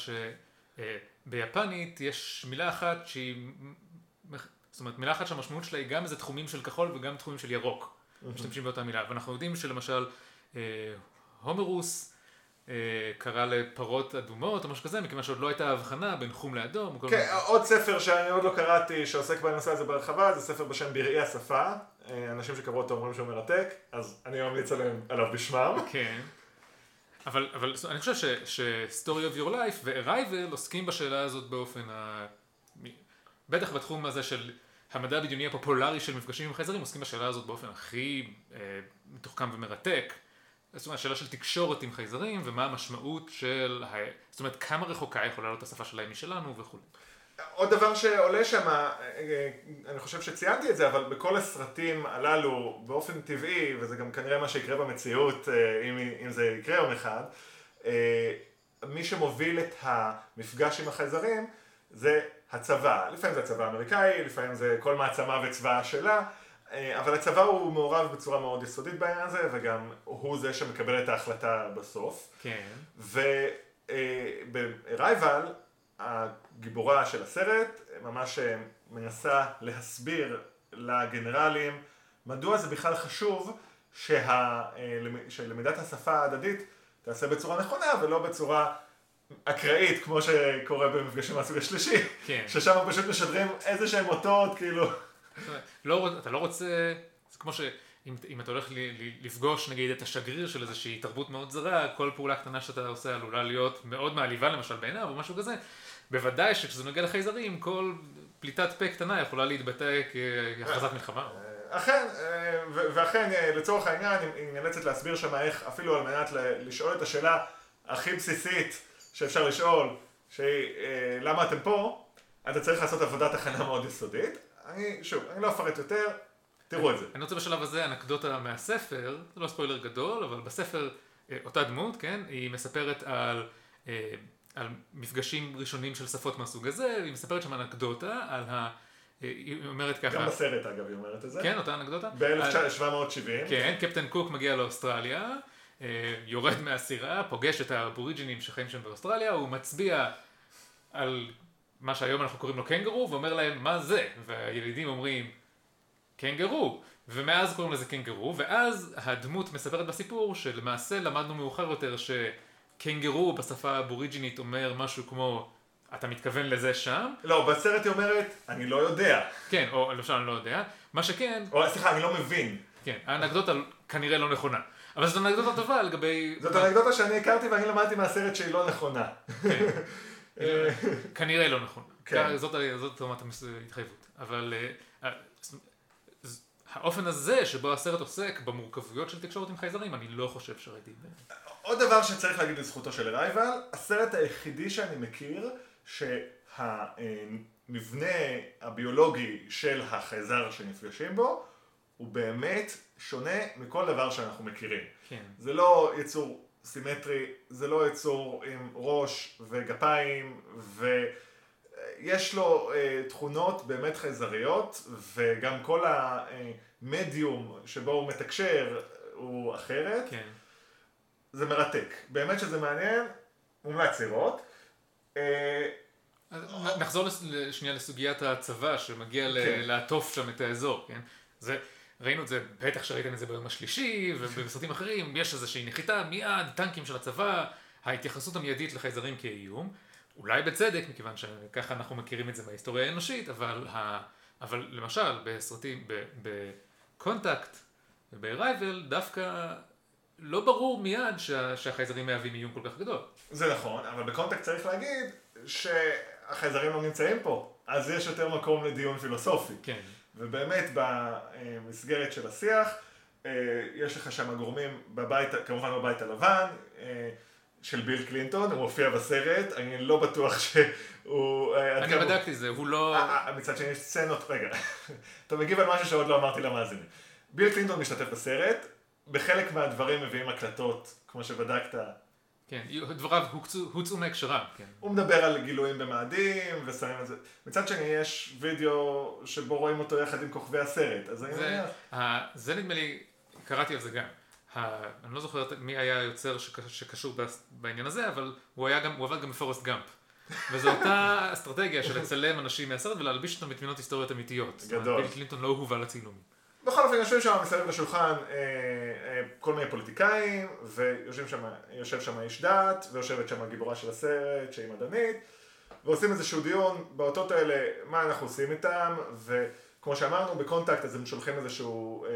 שביפנית יש מילה אחת שהיא, זאת אומרת מילה אחת שהמשמעות שלה היא גם איזה תחומים של כחול וגם תחומים של ירוק. משתמשים באותה מילה, ואנחנו יודעים שלמשל אה, הומרוס אה, קרא לפרות אדומות או משהו כזה, מכיוון שעוד לא הייתה הבחנה בין חום לאדום. כן, מיני- עוד ספר שאני עוד לא קראתי שעוסק בנושא הזה בהרחבה, זה ספר בשם בראי השפה. אה, אנשים שקראו אותו אומרים שהוא מרתק, אז אני ממליץ עליהם, עליו בשמם. כן. אבל, אבל אני חושב ש, ש-Story of Your Life ו-Arrival עוסקים בשאלה הזאת באופן ה... בטח בתחום הזה של המדע הבדיוני הפופולרי של מפגשים עם חייזרים, עוסקים בשאלה הזאת באופן הכי אה, מתוחכם ומרתק. זאת אומרת, שאלה של תקשורת עם חייזרים ומה המשמעות של... ה... זאת אומרת, כמה רחוקה יכולה להיות השפה שלהם משלנו וכולי. עוד דבר שעולה שם, אה, אני חושב שציינתי את זה, אבל בכל הסרטים הללו, באופן טבעי, וזה גם כנראה מה שיקרה במציאות, אה, אם, אם זה יקרה יום אחד, אה, מי שמוביל את המפגש עם החייזרים זה הצבא. לפעמים זה הצבא האמריקאי, לפעמים זה כל מעצמה וצבאה שלה, אה, אבל הצבא הוא מעורב בצורה מאוד יסודית בעניין הזה, וגם הוא זה שמקבל את ההחלטה בסוף. כן. ובארייבל, הגיבורה של הסרט, ממש אה, מנסה להסביר לגנרלים מדוע זה בכלל חשוב שה, אה, שלמידת השפה ההדדית תעשה בצורה נכונה ולא בצורה אקראית, כמו שקורה במפגשים מהסוג השלישי, כן. ששם פשוט משדרים איזה שהם אותות, כאילו. לא, אתה לא רוצה, זה כמו שאם אתה הולך לפגוש נגיד את השגריר של איזושהי תרבות מאוד זרה, כל פעולה קטנה שאתה עושה עלולה להיות מאוד מעליבה למשל בעיניו או משהו כזה. בוודאי שכשזה נוגע לחייזרים, כל פליטת פה קטנה יכולה להתבטא כהכרזת מלחמה. אכן, אה, ואכן אה, לצורך העניין היא נאלצת להסביר שם איך אפילו על מנת לשאול את השאלה הכי בסיסית שאפשר לשאול, שהיא אה, למה אתם פה, אתה צריך לעשות עבודת הכנה מאוד יסודית. אני, שוב, אני לא אפרט יותר, תראו את זה. אני רוצה בשלב הזה אנקדוטה מהספר, זה לא ספוילר גדול, אבל בספר אותה דמות, כן, היא מספרת על, על מפגשים ראשונים של שפות מהסוג הזה, היא מספרת שם אנקדוטה על ה... היא אומרת ככה... גם בסרט אגב היא אומרת את זה. כן, אותה אנקדוטה. ב-1770. כן, קפטן קוק מגיע לאוסטרליה, אה, יורד מהסירה, פוגש את האבוריג'ינים שחיים שם באוסטרליה, הוא מצביע על מה שהיום אנחנו קוראים לו קנגרו, ואומר להם מה זה, והילידים אומרים קנגרו, ומאז קוראים לזה קנגרו, ואז הדמות מספרת בסיפור שלמעשה למדנו מאוחר יותר שקנגרו בשפה האבוריג'ינית אומר משהו כמו אתה מתכוון לזה שם? לא, בסרט היא אומרת, אני לא יודע. כן, או למשל אני לא יודע. מה שכן... או סליחה, אני לא מבין. כן, האנקדוטה כנראה לא נכונה. אבל זאת אנקדוטה טובה לגבי... זאת אנקדוטה שאני הכרתי ואני למדתי מהסרט שהיא לא נכונה. כן. כנראה לא נכונה. כן. זאת רמת ההתחייבות. אבל אה, האופן הזה שבו הסרט עוסק במורכבויות של תקשורת עם חייזרים, אני לא חושב שראיתי. עוד דבר שצריך להגיד לזכותו של רייבל, הסרט היחידי שאני מכיר שהמבנה הביולוגי של החייזר שנפגשים בו הוא באמת שונה מכל דבר שאנחנו מכירים. כן. זה לא יצור סימטרי, זה לא יצור עם ראש וגפיים ויש לו אה, תכונות באמת חייזריות וגם כל המדיום שבו הוא מתקשר הוא אחרת. כן. זה מרתק. באמת שזה מעניין, מומלץ לראות. אה, נחזור שנייה לסוגיית הצבא שמגיע כן. לעטוף שם את האזור, כן? זה, ראינו את זה, בטח שראיתם את זה ביום השלישי ובסרטים אחרים, יש איזושהי נחיתה מיד, טנקים של הצבא, ההתייחסות המיידית לחייזרים כאיום, אולי בצדק, מכיוון שככה אנחנו מכירים את זה מההיסטוריה האנושית, אבל, ה, אבל למשל בסרטים, בקונטקט ובארייבל, דווקא לא ברור מיד שה, שהחייזרים מהווים איום כל כך גדול. זה נכון, אבל בקונטקסט צריך להגיד שהחייזרים לא נמצאים פה, אז יש יותר מקום לדיון פילוסופי. כן. ובאמת במסגרת של השיח, אה, יש לך שם גורמים בבית, כמובן בבית הלבן, אה, של ביל קלינטון, הוא מופיע בסרט, אני לא בטוח שהוא... אה, אני בדקתי זה, הוא לא... מצד שני יש סצנות, רגע, *laughs* אתה מגיב על משהו שעוד לא אמרתי למאזינים. ביל קלינטון משתתף בסרט, בחלק מהדברים מביאים הקלטות, כמו שבדקת. כן, דבריו הוצאו מהקשרם, כן. הוא מדבר על גילויים במאדים, ושמים את זה. מצד שני, יש וידאו שבו רואים אותו יחד עם כוכבי הסרט, אז אני מניח. זה נדמה לי, קראתי על זה גם. אני לא זוכר מי היה היוצר שקשור בעניין הזה, אבל הוא היה גם, הוא עבד גם בפורסט גאמפ. וזו *laughs* אותה אסטרטגיה של לצלם אנשים מהסרט ולהלביש אותם בתמונות היסטוריות אמיתיות. גדול. ביל קלינטון לא הובא לצילומים. בכל אופן יושבים שם מסביב לשולחן אה, אה, כל מיני פוליטיקאים, ויושב שם, שם איש דת, ויושבת שם הגיבורה של הסרט, שהיא מדענית, ועושים איזשהו דיון באותות האלה, מה אנחנו עושים איתם, וכמו שאמרנו, ב Contact אז הם שולחים איזשהו אה,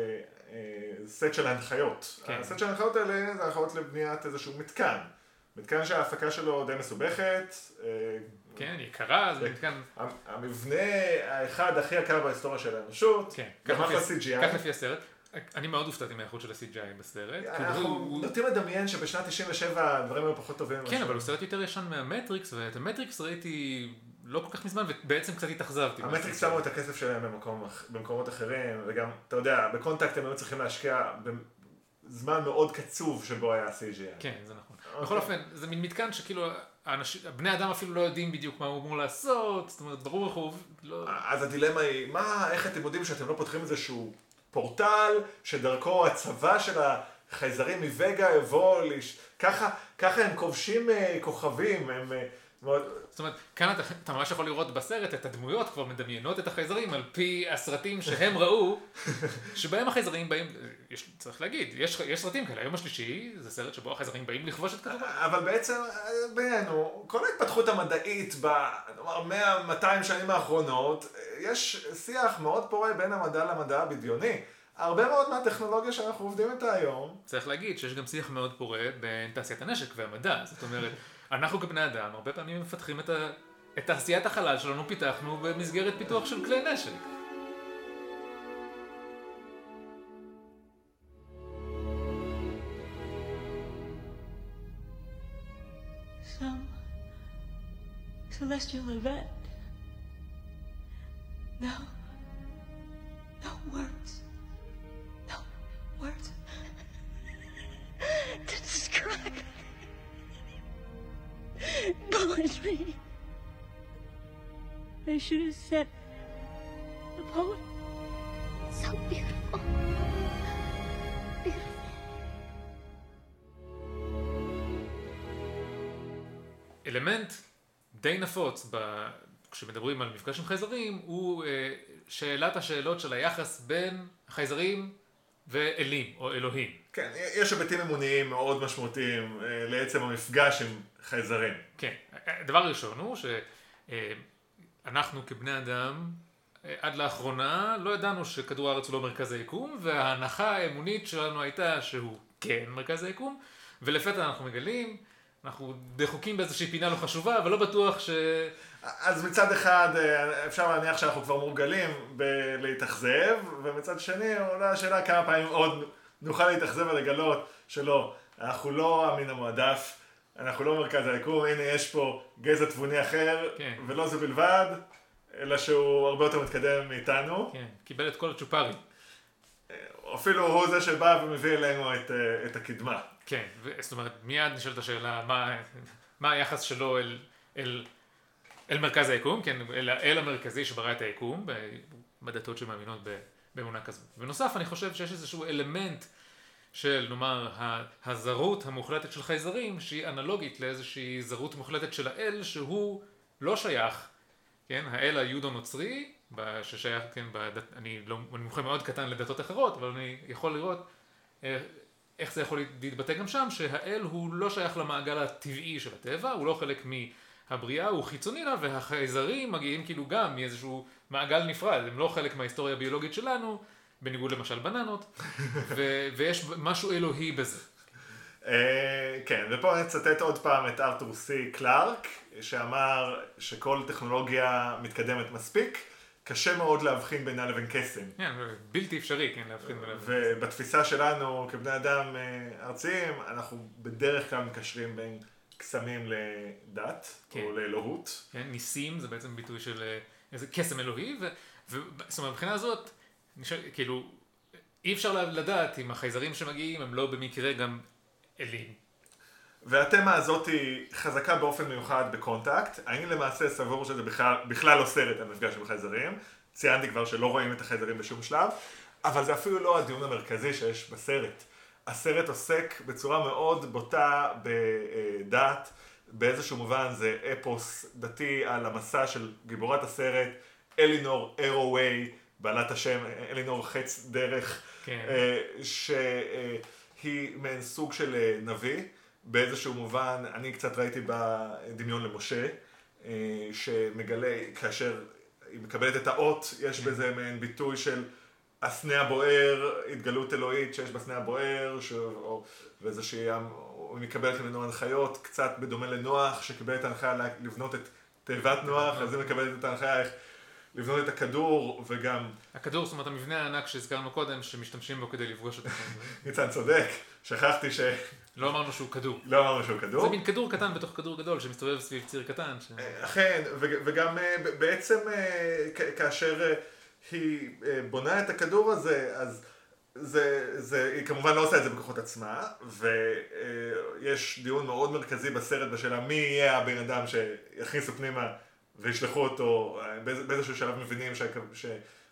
אה, סט של הנחיות. כן. הסט של ההנחיות האלה זה הנחיות לבניית איזשהו מתקן. מתקן שההפקה שלו די מסובכת. אה, כן, יקרה, זה מתקן... המבנה האחד הכי יקר בהיסטוריה של האנושות, כן, גם אחלה CGI. כך לפי הסרט. אני מאוד הופתעתי מהאיכות של ה-CGI בסרט. אנחנו נוטים לדמיין שבשנת 97 הדברים היו פחות טובים. כן, אבל הוא סרט יותר ישן מהמטריקס, ואת המטריקס ראיתי לא כל כך מזמן, ובעצם קצת התאכזבתי. המטריקס שמו את הכסף שלהם במקומות אחרים, וגם, אתה יודע, ב Contact הם היו צריכים להשקיע זמן מאוד קצוב שבו היה CGI. כן, זה נכון. אוקיי. בכל אופן, זה מין מתקן שכאילו, האנשים, בני אדם אפילו לא יודעים בדיוק מה הוא אמור לעשות, זאת אומרת, ברור איך הוא... לא... אז הדילמה היא, מה, איך אתם יודעים שאתם לא פותחים איזשהו פורטל, שדרכו הצבא של החייזרים מווגה יבוא, לש... ככה, ככה הם כובשים uh, כוכבים, הם uh, מאוד... זאת אומרת, כאן אתה, אתה ממש יכול לראות בסרט את הדמויות כבר מדמיינות את החייזרים על פי הסרטים שהם *laughs* ראו, שבהם החייזרים באים, יש, צריך להגיד, יש, יש סרטים כאלה, היום השלישי זה סרט שבו החייזרים באים לכבוש את כדור. אבל בעצם, בינינו, כל ההתפתחות המדעית ב-100-200 שנים האחרונות, יש שיח מאוד פורה בין המדע למדע הבדיוני. הרבה מאוד מהטכנולוגיה שאנחנו עובדים איתה היום. צריך להגיד שיש גם שיח מאוד פורה בין תעשיית הנשק והמדע, זאת אומרת, אנחנו כבני אדם הרבה פעמים מפתחים את, ה... את תעשיית החלל שלנו פיתחנו במסגרת פיתוח של כלי נשק. Some celestial event. No. No words. No words. *laughs* to describe. Poetry. I should have said a poem. So beautiful. Beautiful. אלמנט די נפוץ ב... כשמדברים על מפגש עם חייזרים הוא אה, שאלת השאלות של היחס בין חייזרים ואלים או אלוהים. כן, יש היבטים אמוניים מאוד משמעותיים אה, לעצם המפגש עם חייזרים. כן, הדבר הראשון הוא שאנחנו כבני אדם אה, עד לאחרונה לא ידענו שכדור הארץ הוא לא מרכז היקום וההנחה האמונית שלנו הייתה שהוא כן מרכז היקום ולפתע אנחנו מגלים אנחנו דחוקים באיזושהי פינה לא חשובה, אבל לא בטוח ש... אז מצד אחד אה, אפשר להניח שאנחנו כבר מורגלים בלהתאכזב, ומצד שני עולה השאלה כמה פעמים עוד נוכל להתאכזב ולגלות שלא, אנחנו לא המין המועדף, אנחנו לא מרכז היקום, הנה יש פה גזע תבוני אחר, כן. ולא זה בלבד, אלא שהוא הרבה יותר מתקדם מאיתנו. כן, קיבל את כל הצ'ופרים. אפילו הוא זה שבא ומביא אלינו את, אה, את הקדמה. כן, זאת אומרת, מיד נשאלת השאלה, מה, מה היחס שלו אל, אל, אל מרכז היקום, כן, אל האל המרכזי שברא את היקום, בדתות שמאמינות באמונה כזאת. בנוסף, אני חושב שיש איזשהו אלמנט של, נאמר, הזרות המוחלטת של חייזרים, שהיא אנלוגית לאיזושהי זרות מוחלטת של האל, שהוא לא שייך, כן, האל היהודו-נוצרי, ב- ששייך, כן, בדת, אני לא, אני מומחה מאוד קטן לדתות אחרות, אבל אני יכול לראות אה, איך זה יכול להתבטא גם שם, שהאל הוא לא שייך למעגל הטבעי של הטבע, הוא לא חלק מהבריאה, הוא חיצוני לה, והחייזרים מגיעים כאילו גם מאיזשהו מעגל נפרד, הם לא חלק מההיסטוריה הביולוגית שלנו, בניגוד למשל בננות, *laughs* ו- ויש משהו אלוהי בזה. אה, כן, ופה אני אצטט עוד פעם את ארתור סי קלארק, שאמר שכל טכנולוגיה מתקדמת מספיק, קשה מאוד להבחין בינה לבין קסם. כן, בלתי אפשרי, כן, להבחין ביניהם. ובתפיסה שלנו כבני אדם אה, ארציים, אנחנו בדרך כלל מקשרים בין קסמים לדת, כן. או לאלוהות. כן, ניסים זה בעצם ביטוי של אה, איזה קסם אלוהי, ו, ו, זאת אומרת, מבחינה הזאת, חושב, כאילו, אי אפשר לדעת אם החייזרים שמגיעים הם לא במקרה גם אלים. והתמה הזאת היא חזקה באופן מיוחד בקונטקט. אני למעשה סבור שזה בכלל, בכלל לא סרט על מפגש עם חייזרים. ציינתי כבר שלא רואים את החייזרים בשום שלב, אבל זה אפילו לא הדיון המרכזי שיש בסרט. הסרט עוסק בצורה מאוד בוטה בדת, באיזשהו מובן זה אפוס דתי על המסע של גיבורת הסרט, אלינור אירוויי, בעלת השם אלינור חץ דרך, כן. אה, שהיא מעין סוג של אה, נביא. באיזשהו מובן, אני קצת ראיתי בדמיון למשה, אה, שמגלה, כאשר היא מקבלת את האות, יש בזה מעין ביטוי של הסנה הבוער, התגלות אלוהית שיש בסנה הבוער, ש... או... ואיזושהי, היא מקבלת ממנו הנחיות, קצת בדומה לנוח, שקיבל את ההנחיה לבנות את תיבת נוח, אז היא מקבלת את ההנחיה איך לבנות את הכדור, וגם... הכדור, זאת אומרת, המבנה הענק שהזכרנו קודם, שמשתמשים בו כדי לפגוש את *laughs* הכדור. ניצן צודק, שכחתי ש... לא אמרנו שהוא כדור. לא אמרנו שהוא כדור. זה מין כדור קטן בתוך כדור גדול שמסתובב סביב ציר קטן. ש... אכן, ו- וגם אה, בעצם אה, כאשר אה, היא אה, בונה את הכדור הזה, אז זה, זה, היא כמובן לא עושה את זה בכוחות עצמה, ויש דיון מאוד מרכזי בסרט בשאלה מי יהיה הבן אדם שיכניסו פנימה וישלחו אותו, אה, באיז- באיזשהו שלב מבינים שה-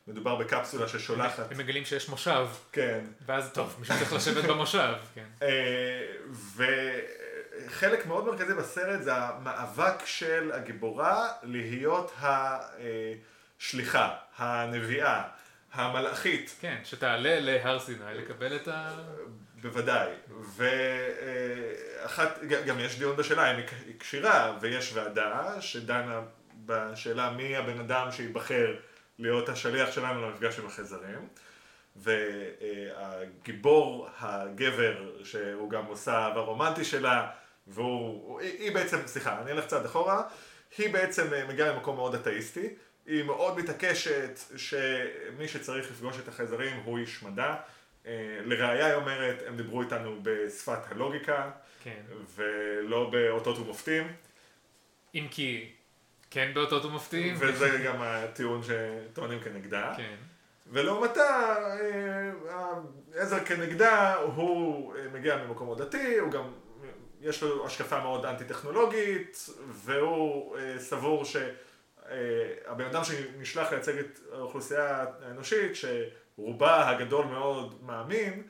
שמדובר בקפסולה ששולחת, הם מגלים שיש מושב, כן, ואז טוב, מישהו צריך לשבת במושב. כן. אה, חלק מאוד מרכזי בסרט זה המאבק של הגיבורה להיות השליחה, הנביאה, המלאכית. כן, שתעלה להר סיני לקבל את ה... בוודאי, ואחת, גם יש דיון בשאלה אם היא כשירה, ויש ועדה שדנה בשאלה מי הבן אדם שייבחר להיות השליח שלנו למפגש עם החייזרים. והגיבור הגבר, שהוא גם עושה האהבה רומנטי שלה, והוא, היא בעצם, סליחה, אני אלך צעד אחורה, היא בעצם מגיעה למקום מאוד אתאיסטי, היא מאוד מתעקשת שמי שצריך לפגוש את החייזרים הוא איש מדע. לראיה היא אומרת, הם דיברו איתנו בשפת הלוגיקה, כן. ולא באותות ומופתים. אם כי כן באותות ומופתים. וזה גם הטיעון שטוענים כנגדה. כן. ולעומתה, עזר כנגדה, הוא מגיע ממקום דתי, הוא גם, יש לו השקפה מאוד אנטי-טכנולוגית, והוא סבור שהבן אדם שנשלח לייצג את האוכלוסייה האנושית, שרובה הגדול מאוד מאמין,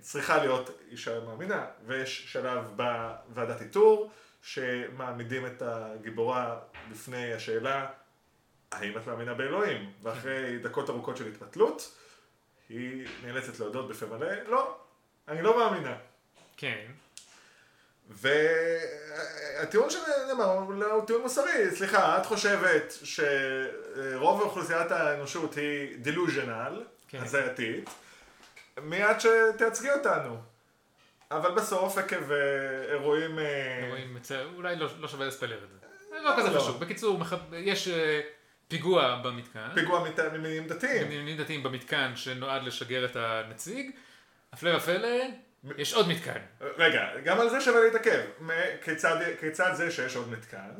צריכה להיות אישה מאמינה, ויש שלב בוועדת איתור, שמעמידים את הגיבורה בפני השאלה האם את מאמינה באלוהים? ואחרי דקות ארוכות של התפתלות, היא נאלצת להודות בפה מלא, לא, אני לא מאמינה. כן. והטיעון שנאמר הוא טיעון מוסרי, סליחה, את חושבת שרוב אוכלוסיית האנושות היא דילוז'נל, כן. הזייתית, מיד שתייצגי אותנו. אבל בסוף עקב אה, אירועים... אה, אירועים מצ- אולי לא לא שווה לספלר את זה. לא כזה לא. חשוב. בקיצור, מח- יש אה, פיגוע במתקן. פיגוע ממניעים דתיים. עניינים דתיים במתקן שנועד לשגר את הנציג. הפלא ופלא, יש עוד מתקן. רגע, גם על זה שווה להתעכב. כיצד, כיצד זה שיש עוד מתקן?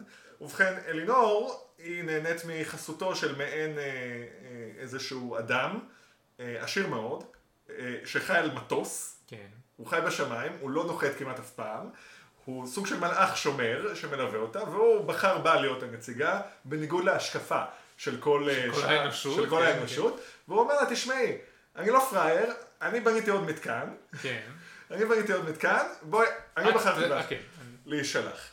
ובכן, אלינור היא נהנית מחסותו של מעין אה, אה, איזשהו אדם, אה, עשיר מאוד, אה, שחי על מטוס, כן. הוא חי בשמיים, הוא לא נוחת כמעט אף פעם, הוא סוג של מלאך שומר שמלווה אותה, והוא בחר בה להיות הנציגה, בניגוד להשקפה של כל, אה, כל שעה- האנושות, של כל כן, האנושות, והוא אומר לה, תשמעי, אני לא פראייר, אני בניתי עוד מתקן, כן. אני בניתי עוד מתקן, בואי, אני בחרתי אה, בך כן. להישלח.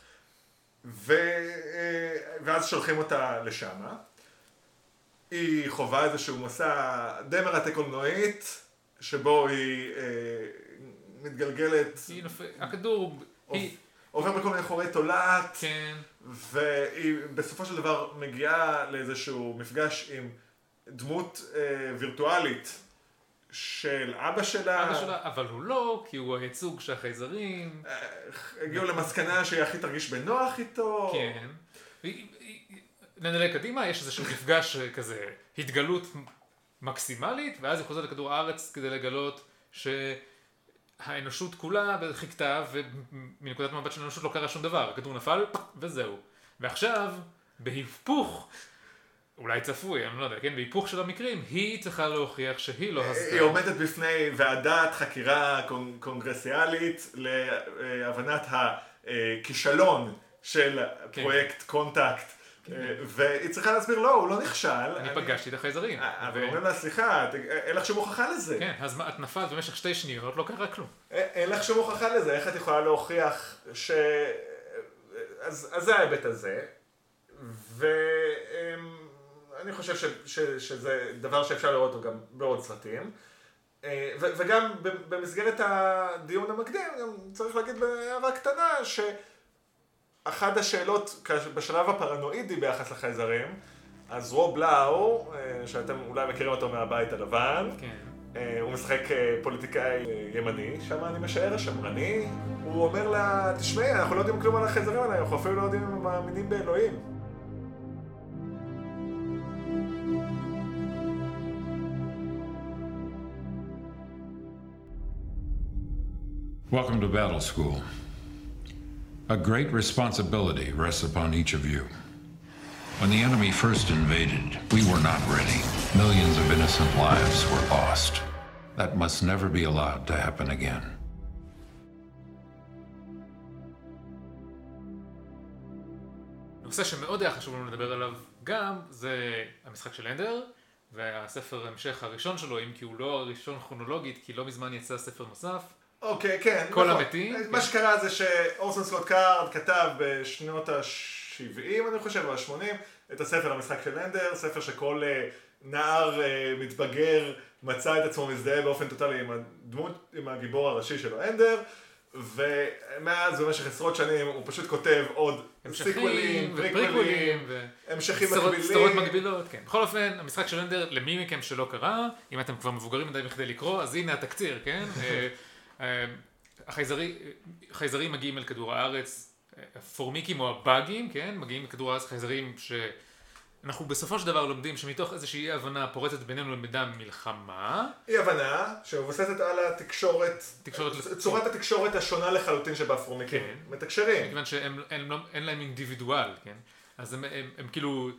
ו... אה, ואז שולחים אותה לשמה. היא חווה איזשהו מסע די מרתק קולנועית, שבו היא אה, מתגלגלת, היא נופל- הכדור, היא, עובר בכל מיני חורי תולעת, כן. והיא בסופו של דבר מגיעה לאיזשהו מפגש עם דמות אה, וירטואלית של אבא שלה. אבא שלה, אבל הוא לא, כי הוא הייצוג של החייזרים. אה, הגיעו למסקנה שהיא הכי תרגיש בנוח איתו. כן. נדלג קדימה, יש איזשהו מפגש כזה, התגלות מקסימלית, ואז היא חוזרת לכדור הארץ כדי לגלות שהאנושות כולה חיכתה, ומנקודת מבט של האנושות לא קרה שום דבר, הכדור נפל, וזהו. ועכשיו, בהיפוך, אולי צפוי, אני לא יודע, כן, בהיפוך של המקרים, היא צריכה להוכיח שהיא לא הסתה. היא עומדת בפני ועדת חקירה קונ- קונגרסיאלית להבנת הכישלון של כן. פרויקט קונטקט, והיא צריכה להסביר, לא, הוא לא נכשל. אני פגשתי את החייזרים. אבל ו- אומרים לה, סליחה, אין לך שום הוכחה לזה. כן, אז את נפלת במשך שתי שניות, לא קרה כלום. אין אין לך שום הוכחה לזה, איך את יכולה להוכיח ש... אז, זה ההיבט הזה, ואני חושב ש, ש, שזה דבר שאפשר לראות אותו גם בעוד סרטים, אה, ו, וגם במסגרת הדיון המקדים, גם צריך להגיד בהערה קטנה, שאחת השאלות בשלב הפרנואידי ביחס לחייזרים, אז רוב לאו, אה, שאתם אולי מכירים אותו מהבית הלבן, כן. אה, הוא משחק אה, פוליטיקאי ימני, שם אני משער, שמרני. הוא אומר לה, תשמעי, אנחנו לא יודעים כלום על החייזרים האלה, אנחנו אפילו לא יודעים אם הם מאמינים באלוהים. Welcome to Battle School. A great responsibility rests upon each of you. When the enemy first invaded, we were not ready. Millions of innocent lives were lost. That must never be allowed to happen again. נושא שמאוד היה חשוב לנו לדבר עליו גם, זה המשחק של אנדר, והספר המשך הראשון שלו, אם כי הוא לא הראשון כרונולוגית, כי לא מזמן יצא ספר נוסף, אוקיי, כן. כל נכון. המתים, מה כן. שקרה זה שאורסון סקוט קארד כתב בשנות ה-70, אני חושב, או ה-80, את הספר המשחק של אנדר, ספר שכל אה, נער אה, מתבגר מצא את עצמו מזדהה באופן טוטאלי עם הדמות, עם הגיבור הראשי שלו, אנדר. ומאז במשך עשרות שנים הוא פשוט כותב עוד סיקוולים, פריקוולים, ו- המשכים מקבילים. סדרות מקבילות, כן. בכל אופן, המשחק של אנדר, למי מכם שלא קרא, אם אתם כבר מבוגרים מדי בכדי לקרוא, אז הנה התקציר, כן? *laughs* אה, אה, החייזרי- החייזרים מגיעים אל כדור הארץ, אה, הפורמיקים או הבאגים, כן? מגיעים לכדור הארץ חייזרים שאנחנו בסופו של דבר לומדים שמתוך איזושהי אי הבנה פורצת בינינו למידה מלחמה. אי הבנה שמבוססת על התקשורת, תקשורת- צורת התקשורת השונה לחלוטין שבה פרומיקים כן. מתקשרים. מכיוון שאין אין, לא- להם אינדיבידואל, כן? אז הם, הם, הם כאילו,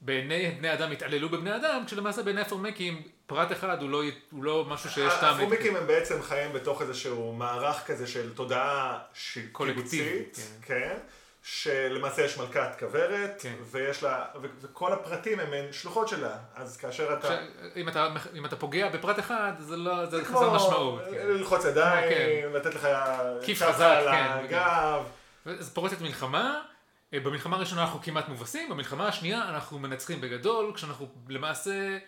בעיני בני אדם התעללו בבני אדם, כשלמעשה בעיני הפורמקים פרט אחד הוא לא, הוא לא משהו שיש טעם... הפרומיקים הם בעצם חיים בתוך איזשהו מערך כזה של תודעה קיבוצית, כן, שלמעשה יש מלכת כוורת, כן. ויש לה, ו- וכל הפרטים הם מעין שלוחות שלה, אז כאשר אתה... ש... אם, אתה, אם אתה פוגע בפרט אחד, זה לא, זה חסר משמעות. כן. ללחוץ ידיים, כן. לתת לך כיף חזק, על כן, הגב. אז פורצת מלחמה, במלחמה הראשונה אנחנו כמעט מובסים, במלחמה השנייה אנחנו מנצחים בגדול, כשאנחנו למעשה,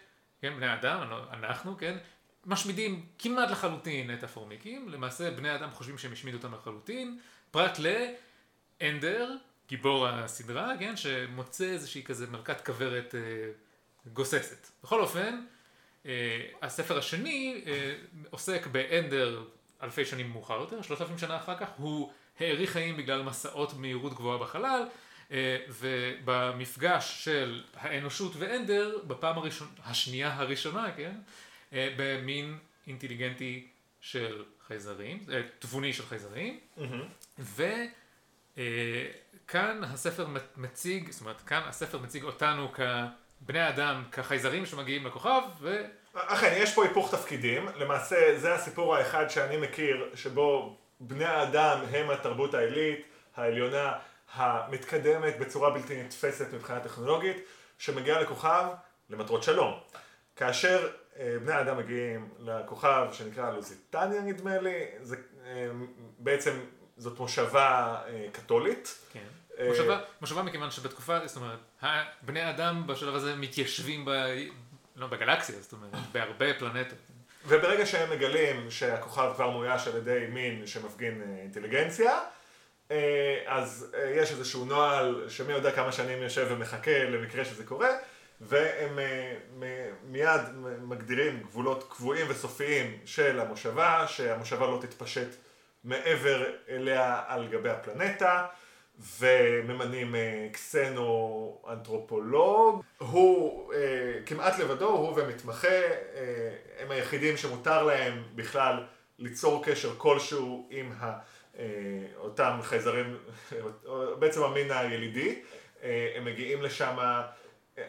כן, בני אדם, לא- אנחנו, כן, משמידים כמעט לחלוטין את הפורמיקים, למעשה בני אדם חושבים שהם השמידו אותם לחלוטין, פרט לאנדר, גיבור הסדרה, כן, שמוצא איזושהי כזה מלכת כוורת אה, גוססת. בכל אופן, אה, הספר השני אה, עוסק באנדר אלפי שנים מאוחר יותר, שלושת אלפים שנה אחר כך, הוא האריך חיים בגלל מסעות מהירות גבוהה בחלל, אה, ובמפגש של האנושות ואנדר, בפעם הראשונה, השנייה הראשונה, כן, אה, במין אינטליגנטי של חייזרים, אה, תבוני של חייזרים, וכאן הספר מציג, זאת אומרת, כאן הספר מציג אותנו כבני אדם, כחייזרים שמגיעים לכוכב, ו... אכן, יש פה היפוך תפקידים. למעשה, זה הסיפור האחד שאני מכיר, שבו בני האדם הם התרבות העילית, העליונה, המתקדמת בצורה בלתי נתפסת מבחינה טכנולוגית, שמגיעה לכוכב למטרות שלום. כאשר אה, בני האדם מגיעים לכוכב שנקרא לוזיטניה נדמה לי, זה אה, בעצם זאת מושבה אה, קתולית. כן. מושבה, מושבה מכיוון שבתקופה, זאת אומרת, בני אדם בשלב הזה מתיישבים ב... לא בגלקסיה, זאת אומרת, בהרבה פלנטות. וברגע שהם מגלים שהכוכב כבר מאויש על ידי מין שמפגין אה, אינטליגנציה, אה, אז אה, יש איזשהו נוהל שמי יודע כמה שנים יושב ומחכה למקרה שזה קורה, והם מיד מגדירים גבולות קבועים וסופיים של המושבה, שהמושבה לא תתפשט מעבר אליה על גבי הפלנטה. וממנים אה, קסנו-אנתרופולוג. הוא אה, כמעט לבדו, הוא ומתמחה, אה, הם היחידים שמותר להם בכלל ליצור קשר כלשהו עם ה, אותם חייזרים, *laughs* בעצם המין הילידי. הם מגיעים לשם,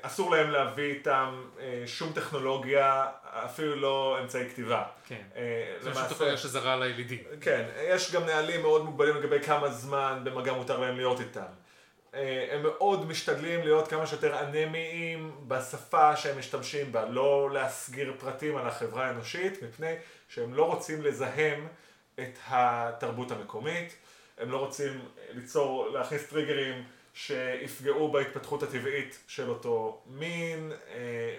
אסור להם להביא איתם שום טכנולוגיה, אפילו לא אמצעי כתיבה. כן. אה, זה למעשה- פשוט טכנולוגיה שזרה לילידים. כן, יש גם נהלים מאוד מוגבלים לגבי כמה זמן במגע מותר להם להיות איתם. אה, הם מאוד משתדלים להיות כמה שיותר אנמיים בשפה שהם משתמשים בה, לא להסגיר פרטים על החברה האנושית, מפני שהם לא רוצים לזהם את התרבות המקומית, הם לא רוצים ליצור, להכניס טריגרים שיפגעו בהתפתחות הטבעית של אותו מין, אה,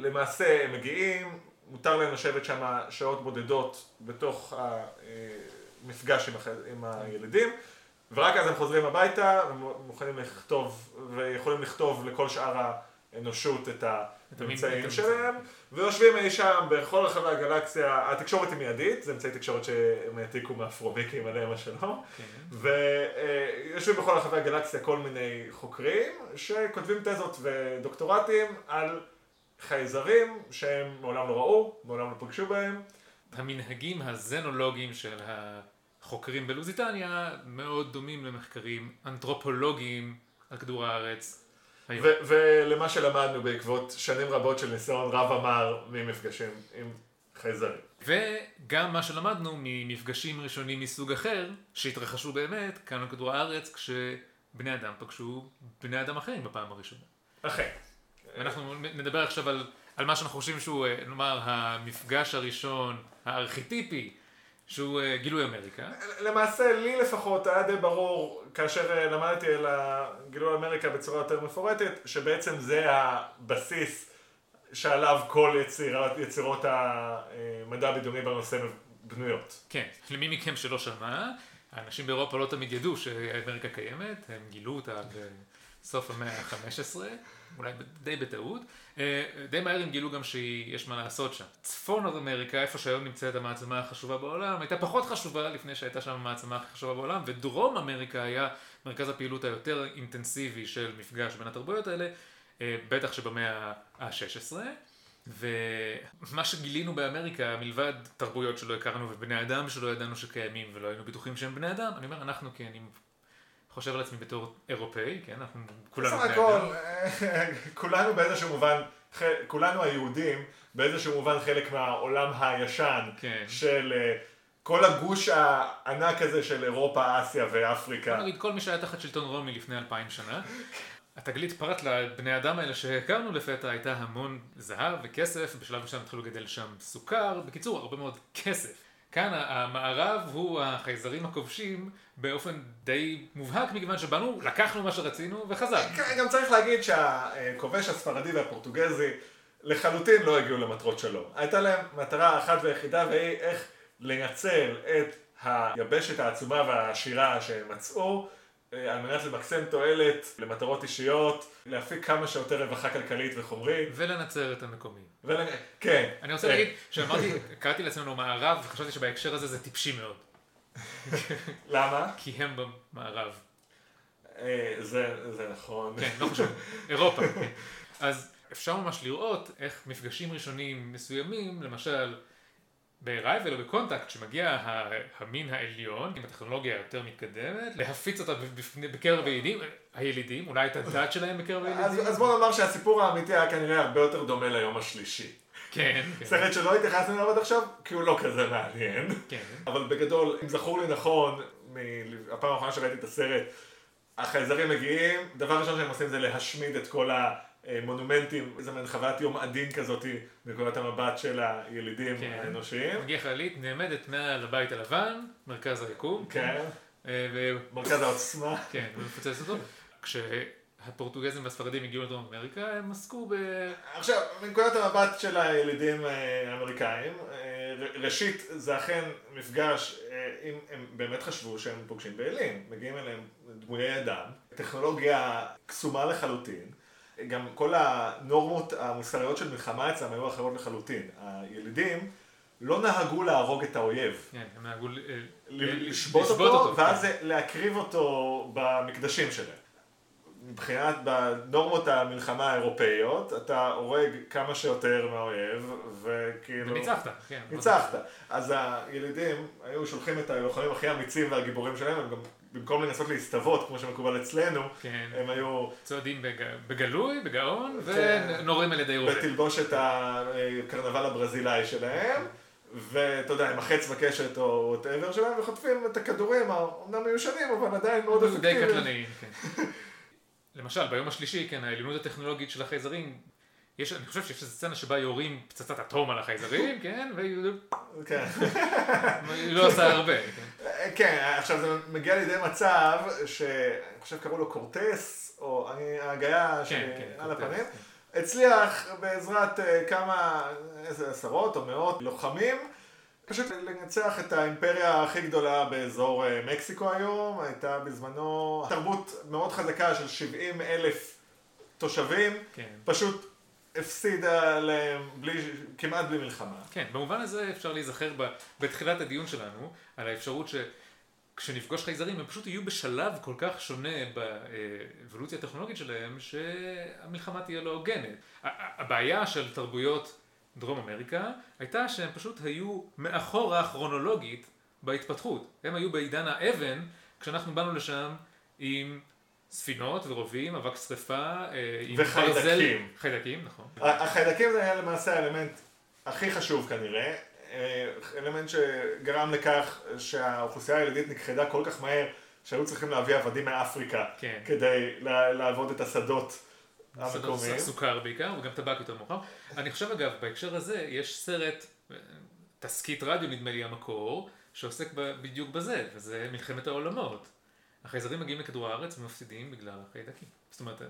ולמעשה הם מגיעים, מותר להם לשבת שם שעות בודדות בתוך המפגש עם, הח... עם הילדים, ורק אז הם חוזרים הביתה ומוכנים לכתוב, ויכולים לכתוב לכל שאר האנושות את האמצעים שלהם, ויושבים אי שם בכל רחבי הגלקסיה, התקשורת היא מיידית, זה אמצעי תקשורת שהם העתיקו מהפרומיקים עליהם השלום, כן. ויושבים בכל רחבי הגלקסיה כל מיני חוקרים שכותבים תזות ודוקטורטים על חייזרים שהם מעולם לא ראו, מעולם לא פגשו בהם. המנהגים הזנולוגיים של החוקרים בלוזיטניה מאוד דומים למחקרים אנתרופולוגיים על כדור הארץ. ולמה שלמדנו בעקבות שנים רבות של ניסיון רב אמר ממפגשים עם חייזרים. וגם מה שלמדנו ממפגשים ראשונים מסוג אחר, שהתרחשו באמת כאן על כדור הארץ, כשבני אדם פגשו בני אדם אחרים בפעם הראשונה. אכן. אנחנו נדבר עכשיו על, על מה שאנחנו חושבים שהוא, אה, נאמר, המפגש הראשון הארכיטיפי שהוא אה, גילוי אמריקה. למעשה, לי לפחות היה די ברור, כאשר אה, למדתי על גילוי אמריקה בצורה יותר מפורטת, שבעצם זה הבסיס שעליו כל יצירת, יצירות המדע הבדיוני בנושא בנויות. כן, למי מכם שלא שמע, האנשים באירופה לא תמיד ידעו שאמריקה קיימת, הם גילו אותה בסוף המאה ה-15, אולי די בטעות. אה, די מהר הם גילו גם שיש מה לעשות שם. צפון אמריקה, איפה שהיום נמצאת המעצמה החשובה בעולם, הייתה פחות חשובה לפני שהייתה שם המעצמה הכי חשובה בעולם, ודרום אמריקה היה מרכז הפעילות היותר אינטנסיבי של מפגש בין התרבויות האלה, אה, בטח שבמאה ה-16. ומה שגילינו באמריקה, מלבד תרבויות שלא הכרנו ובני אדם שלא ידענו שקיימים ולא היינו בטוחים שהם בני אדם, אני אומר אנחנו כי אני חושב על עצמי בתור אירופאי, כן, אנחנו כולנו בני אדם. *laughs* כולנו באיזשהו מובן, כולנו היהודים, באיזשהו מובן חלק מהעולם הישן כן. של אה, כל הגוש הענק הזה של אירופה, אסיה ואפריקה. בוא נגיד, כל מי שהיה תחת שלטון רומי לפני אלפיים שנה. התגלית פרט לבני אדם האלה שהכרנו לפתע הייתה המון זהב וכסף, בשלב מסוים התחילו לגדל שם סוכר, בקיצור הרבה מאוד כסף. כאן המערב הוא החייזרים הכובשים באופן די מובהק מכיוון שבאנו, לקחנו מה שרצינו וחזר. גם צריך להגיד שהכובש הספרדי והפורטוגזי לחלוטין לא הגיעו למטרות שלום. הייתה להם מטרה אחת ויחידה והיא איך לנצל את היבשת העצומה והעשירה שהם מצאו על מנת למקסם תועלת למטרות אישיות, להפיק כמה שיותר רווחה כלכלית וחומרית. ולנצר את המקומי. ולנ... כן. אני רוצה להגיד, שאמרתי, *laughs* קראתי לעצמנו מערב, וחשבתי שבהקשר הזה זה טיפשי מאוד. למה? כי הם במערב. אה, זה, זה נכון. כן, לא חשוב, *laughs* אירופה. אז אפשר ממש לראות איך מפגשים ראשונים מסוימים, למשל ב-Arrival או בקונטקט, שמגיע המין העליון עם הטכנולוגיה היותר מתקדמת, להפיץ אותה בקרב הילידים, הילידים, אולי את הדת שלהם בקרב הילידים. אז, בוא נאמר שהסיפור האמיתי היה כנראה הרבה יותר דומה ליום השלישי. כן, כן. סרט שלא התייחסנו אליו עד עכשיו, כי הוא לא כזה מעניין. כן. אבל בגדול, אם זכור לי נכון, מהפעם האחרונה שראיתי את הסרט, החייזרים מגיעים, דבר ראשון שהם עושים זה להשמיד את כל ה... מונומנטים, איזה מין חוויית יום עדין כזאת מנקודת המבט של הילידים כן. האנושיים. מגיע חללית, נעמדת מעל הבית הלבן, מרכז היקום. כן. אה, ו... מרכז העוצמה. כן, ומפוצץ אותו. כשהפורטוגזים והספרדים הגיעו לדרום אמריקה, הם עסקו ב... עכשיו, מנקודת המבט של הילידים אה, האמריקאים, אה, ראשית, זה אכן מפגש, אם הם באמת חשבו שהם פוגשים באלים, מגיעים אליהם דמויי אדם, טכנולוגיה קסומה לחלוטין. גם כל הנורמות המוסריות של מלחמה אצלם היו אחרות לחלוטין. הילידים לא נהגו להרוג את האויב. כן, הם נהגו לשבות אותו, ואז כן. להקריב אותו במקדשים שלהם. מבחינת, בנורמות המלחמה האירופאיות, אתה הורג כמה שיותר מהאויב, וכאילו... וניצחת, כן. ניצחת. אז הילידים היו שולחים את הלוחמים הכי אמיצים והגיבורים שלהם, הם גם במקום לנסות להסתוות, כמו שמקובל אצלנו, כן. הם היו... צועדים בג... בגלוי, בגאון, כן. ונורים על ידי רובה. בתלבושת הקרנבל הברזילאי שלהם, ואתה יודע, עם החץ וקשת או whatever שלהם, וחוטפים את הכדורים, אמנם מיושנים, אבל עדיין מאוד אפקטיביים. די קטלניים, כן. למשל, ביום השלישי, כן, העליונות הטכנולוגית של החייזרים יש, אני חושב שיש איזו סצנה שבה יורים פצצת אטום על החייזרים, *laughs* כן, והיא כן. *laughs* לא עושה הרבה. כן. כן, עכשיו זה מגיע לידי מצב שאני חושב קראו לו קורטס, או ההגייה כן, שעל הפנים, הצליח בעזרת אה, כמה, איזה עשרות או מאות לוחמים, פשוט לנצח את האימפריה הכי גדולה באזור אה, מקסיקו היום, הייתה בזמנו תרבות מאוד חזקה של 70 אלף תושבים, כן. פשוט הפסידה להם בלי, כמעט בלי מלחמה. כן, במובן הזה אפשר להיזכר ב, בתחילת הדיון שלנו על האפשרות שכשנפגוש חייזרים הם פשוט יהיו בשלב כל כך שונה באבולוציה הטכנולוגית שלהם שהמלחמה תהיה לא הוגנת. הבעיה של תרבויות דרום אמריקה הייתה שהם פשוט היו מאחורה כרונולוגית בהתפתחות. הם היו בעידן האבן כשאנחנו באנו לשם עם ספינות ורובים, אבק שרפה, אה, וחיידקים. חיידקים, נכון. החיידקים זה היה למעשה האלמנט הכי חשוב כנראה, אה, אלמנט שגרם לכך שהאוכלוסייה הילידית נכחדה כל כך מהר, שהיו צריכים להביא עבדים מאפריקה, כן. כדי לעבוד את השדות המקומיים. סוכר בעיקר, וגם טבק יותר מאוחר. אני חושב אגב, בהקשר הזה, יש סרט, תסכית רדיו נדמה לי המקור, שעוסק בדיוק בזה, וזה מלחמת העולמות. החייזרים מגיעים לכדור הארץ ומפסידים בגלל החיידקים. זאת אומרת,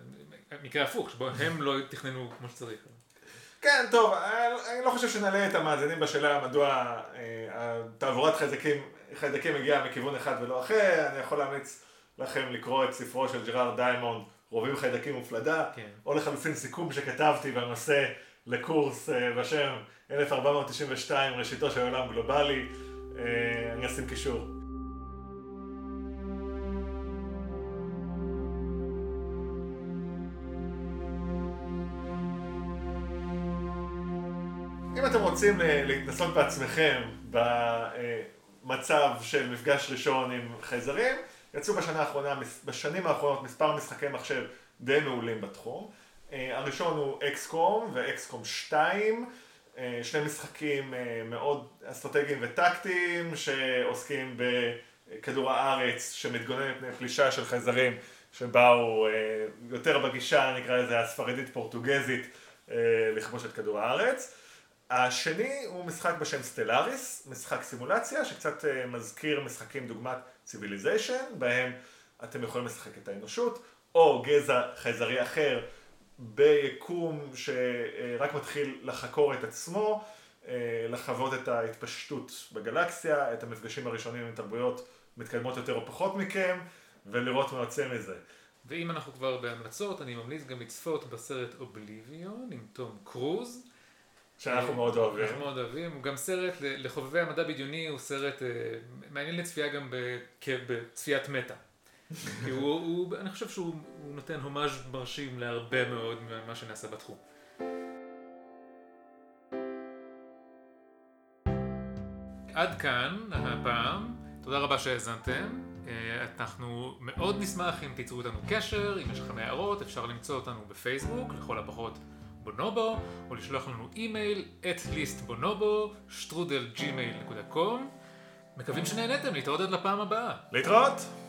מקרה הפוך, שבו הם לא תכננו כמו שצריך. כן, טוב, אני לא חושב שנעלה את המאזינים בשאלה מדוע אה, תעבורת חיידקים, חיידקים מגיעה מכיוון אחד ולא אחר, אני יכול להמליץ לכם לקרוא את ספרו של ג'רארד דיימונד, רובים חיידקים ופלדה, כן. או לחלופין סיכום שכתבתי בנושא לקורס אה, בשם 1492, ראשיתו של עולם גלובלי, אה, אני אשים קישור. רוצים אה, להתנסות בעצמכם במצב של מפגש ראשון עם חייזרים, יצאו בשנה האחרונה, בשנים האחרונות מספר משחקי מחשב די מעולים בתחום. אה, הראשון הוא אקסקום ואקסקום 2, אה, שני משחקים מאוד אסטרטגיים וטקטיים שעוסקים בכדור הארץ שמתגונן מפני פלישה של חייזרים שבאו יותר בגישה, נקרא לזה הספרדית פורטוגזית, לכבוש את כדור הארץ. השני הוא משחק בשם סטלאריס, משחק סימולציה שקצת אה, מזכיר משחקים דוגמת ציוויליזיישן, בהם אתם יכולים לשחק את האנושות, או גזע חייזרי אחר ביקום שרק מתחיל לחקור את עצמו, אה, לחוות את ההתפשטות בגלקסיה, את המפגשים הראשונים עם תרבויות מתקדמות יותר או פחות מכם, ולראות מה יוצא מזה. ואם אנחנו כבר בהמלצות, אני ממליץ גם לצפות בסרט אובליביון עם תום קרוז. שאנחנו מאוד אוהבים. אנחנו מאוד אוהבים, הוא גם סרט לחובבי המדע בדיוני, הוא סרט אה, מעניין לצפייה גם בצפיית מטה. *laughs* כי הוא, הוא, אני חושב שהוא נותן הומאז' מרשים להרבה מאוד ממה שנעשה בתחום. עד כאן הפעם, תודה רבה שהאזנתם. אה, אנחנו מאוד נשמח אם תיצרו איתנו קשר, אם יש לכם הערות, אפשר למצוא אותנו בפייסבוק, לכל הפחות בונובו, או לשלוח לנו אימייל, את ליסט בונובו, שטרודל gmail.com. מקווים שנהנתם, להתראות עד לפעם הבאה. להתראות!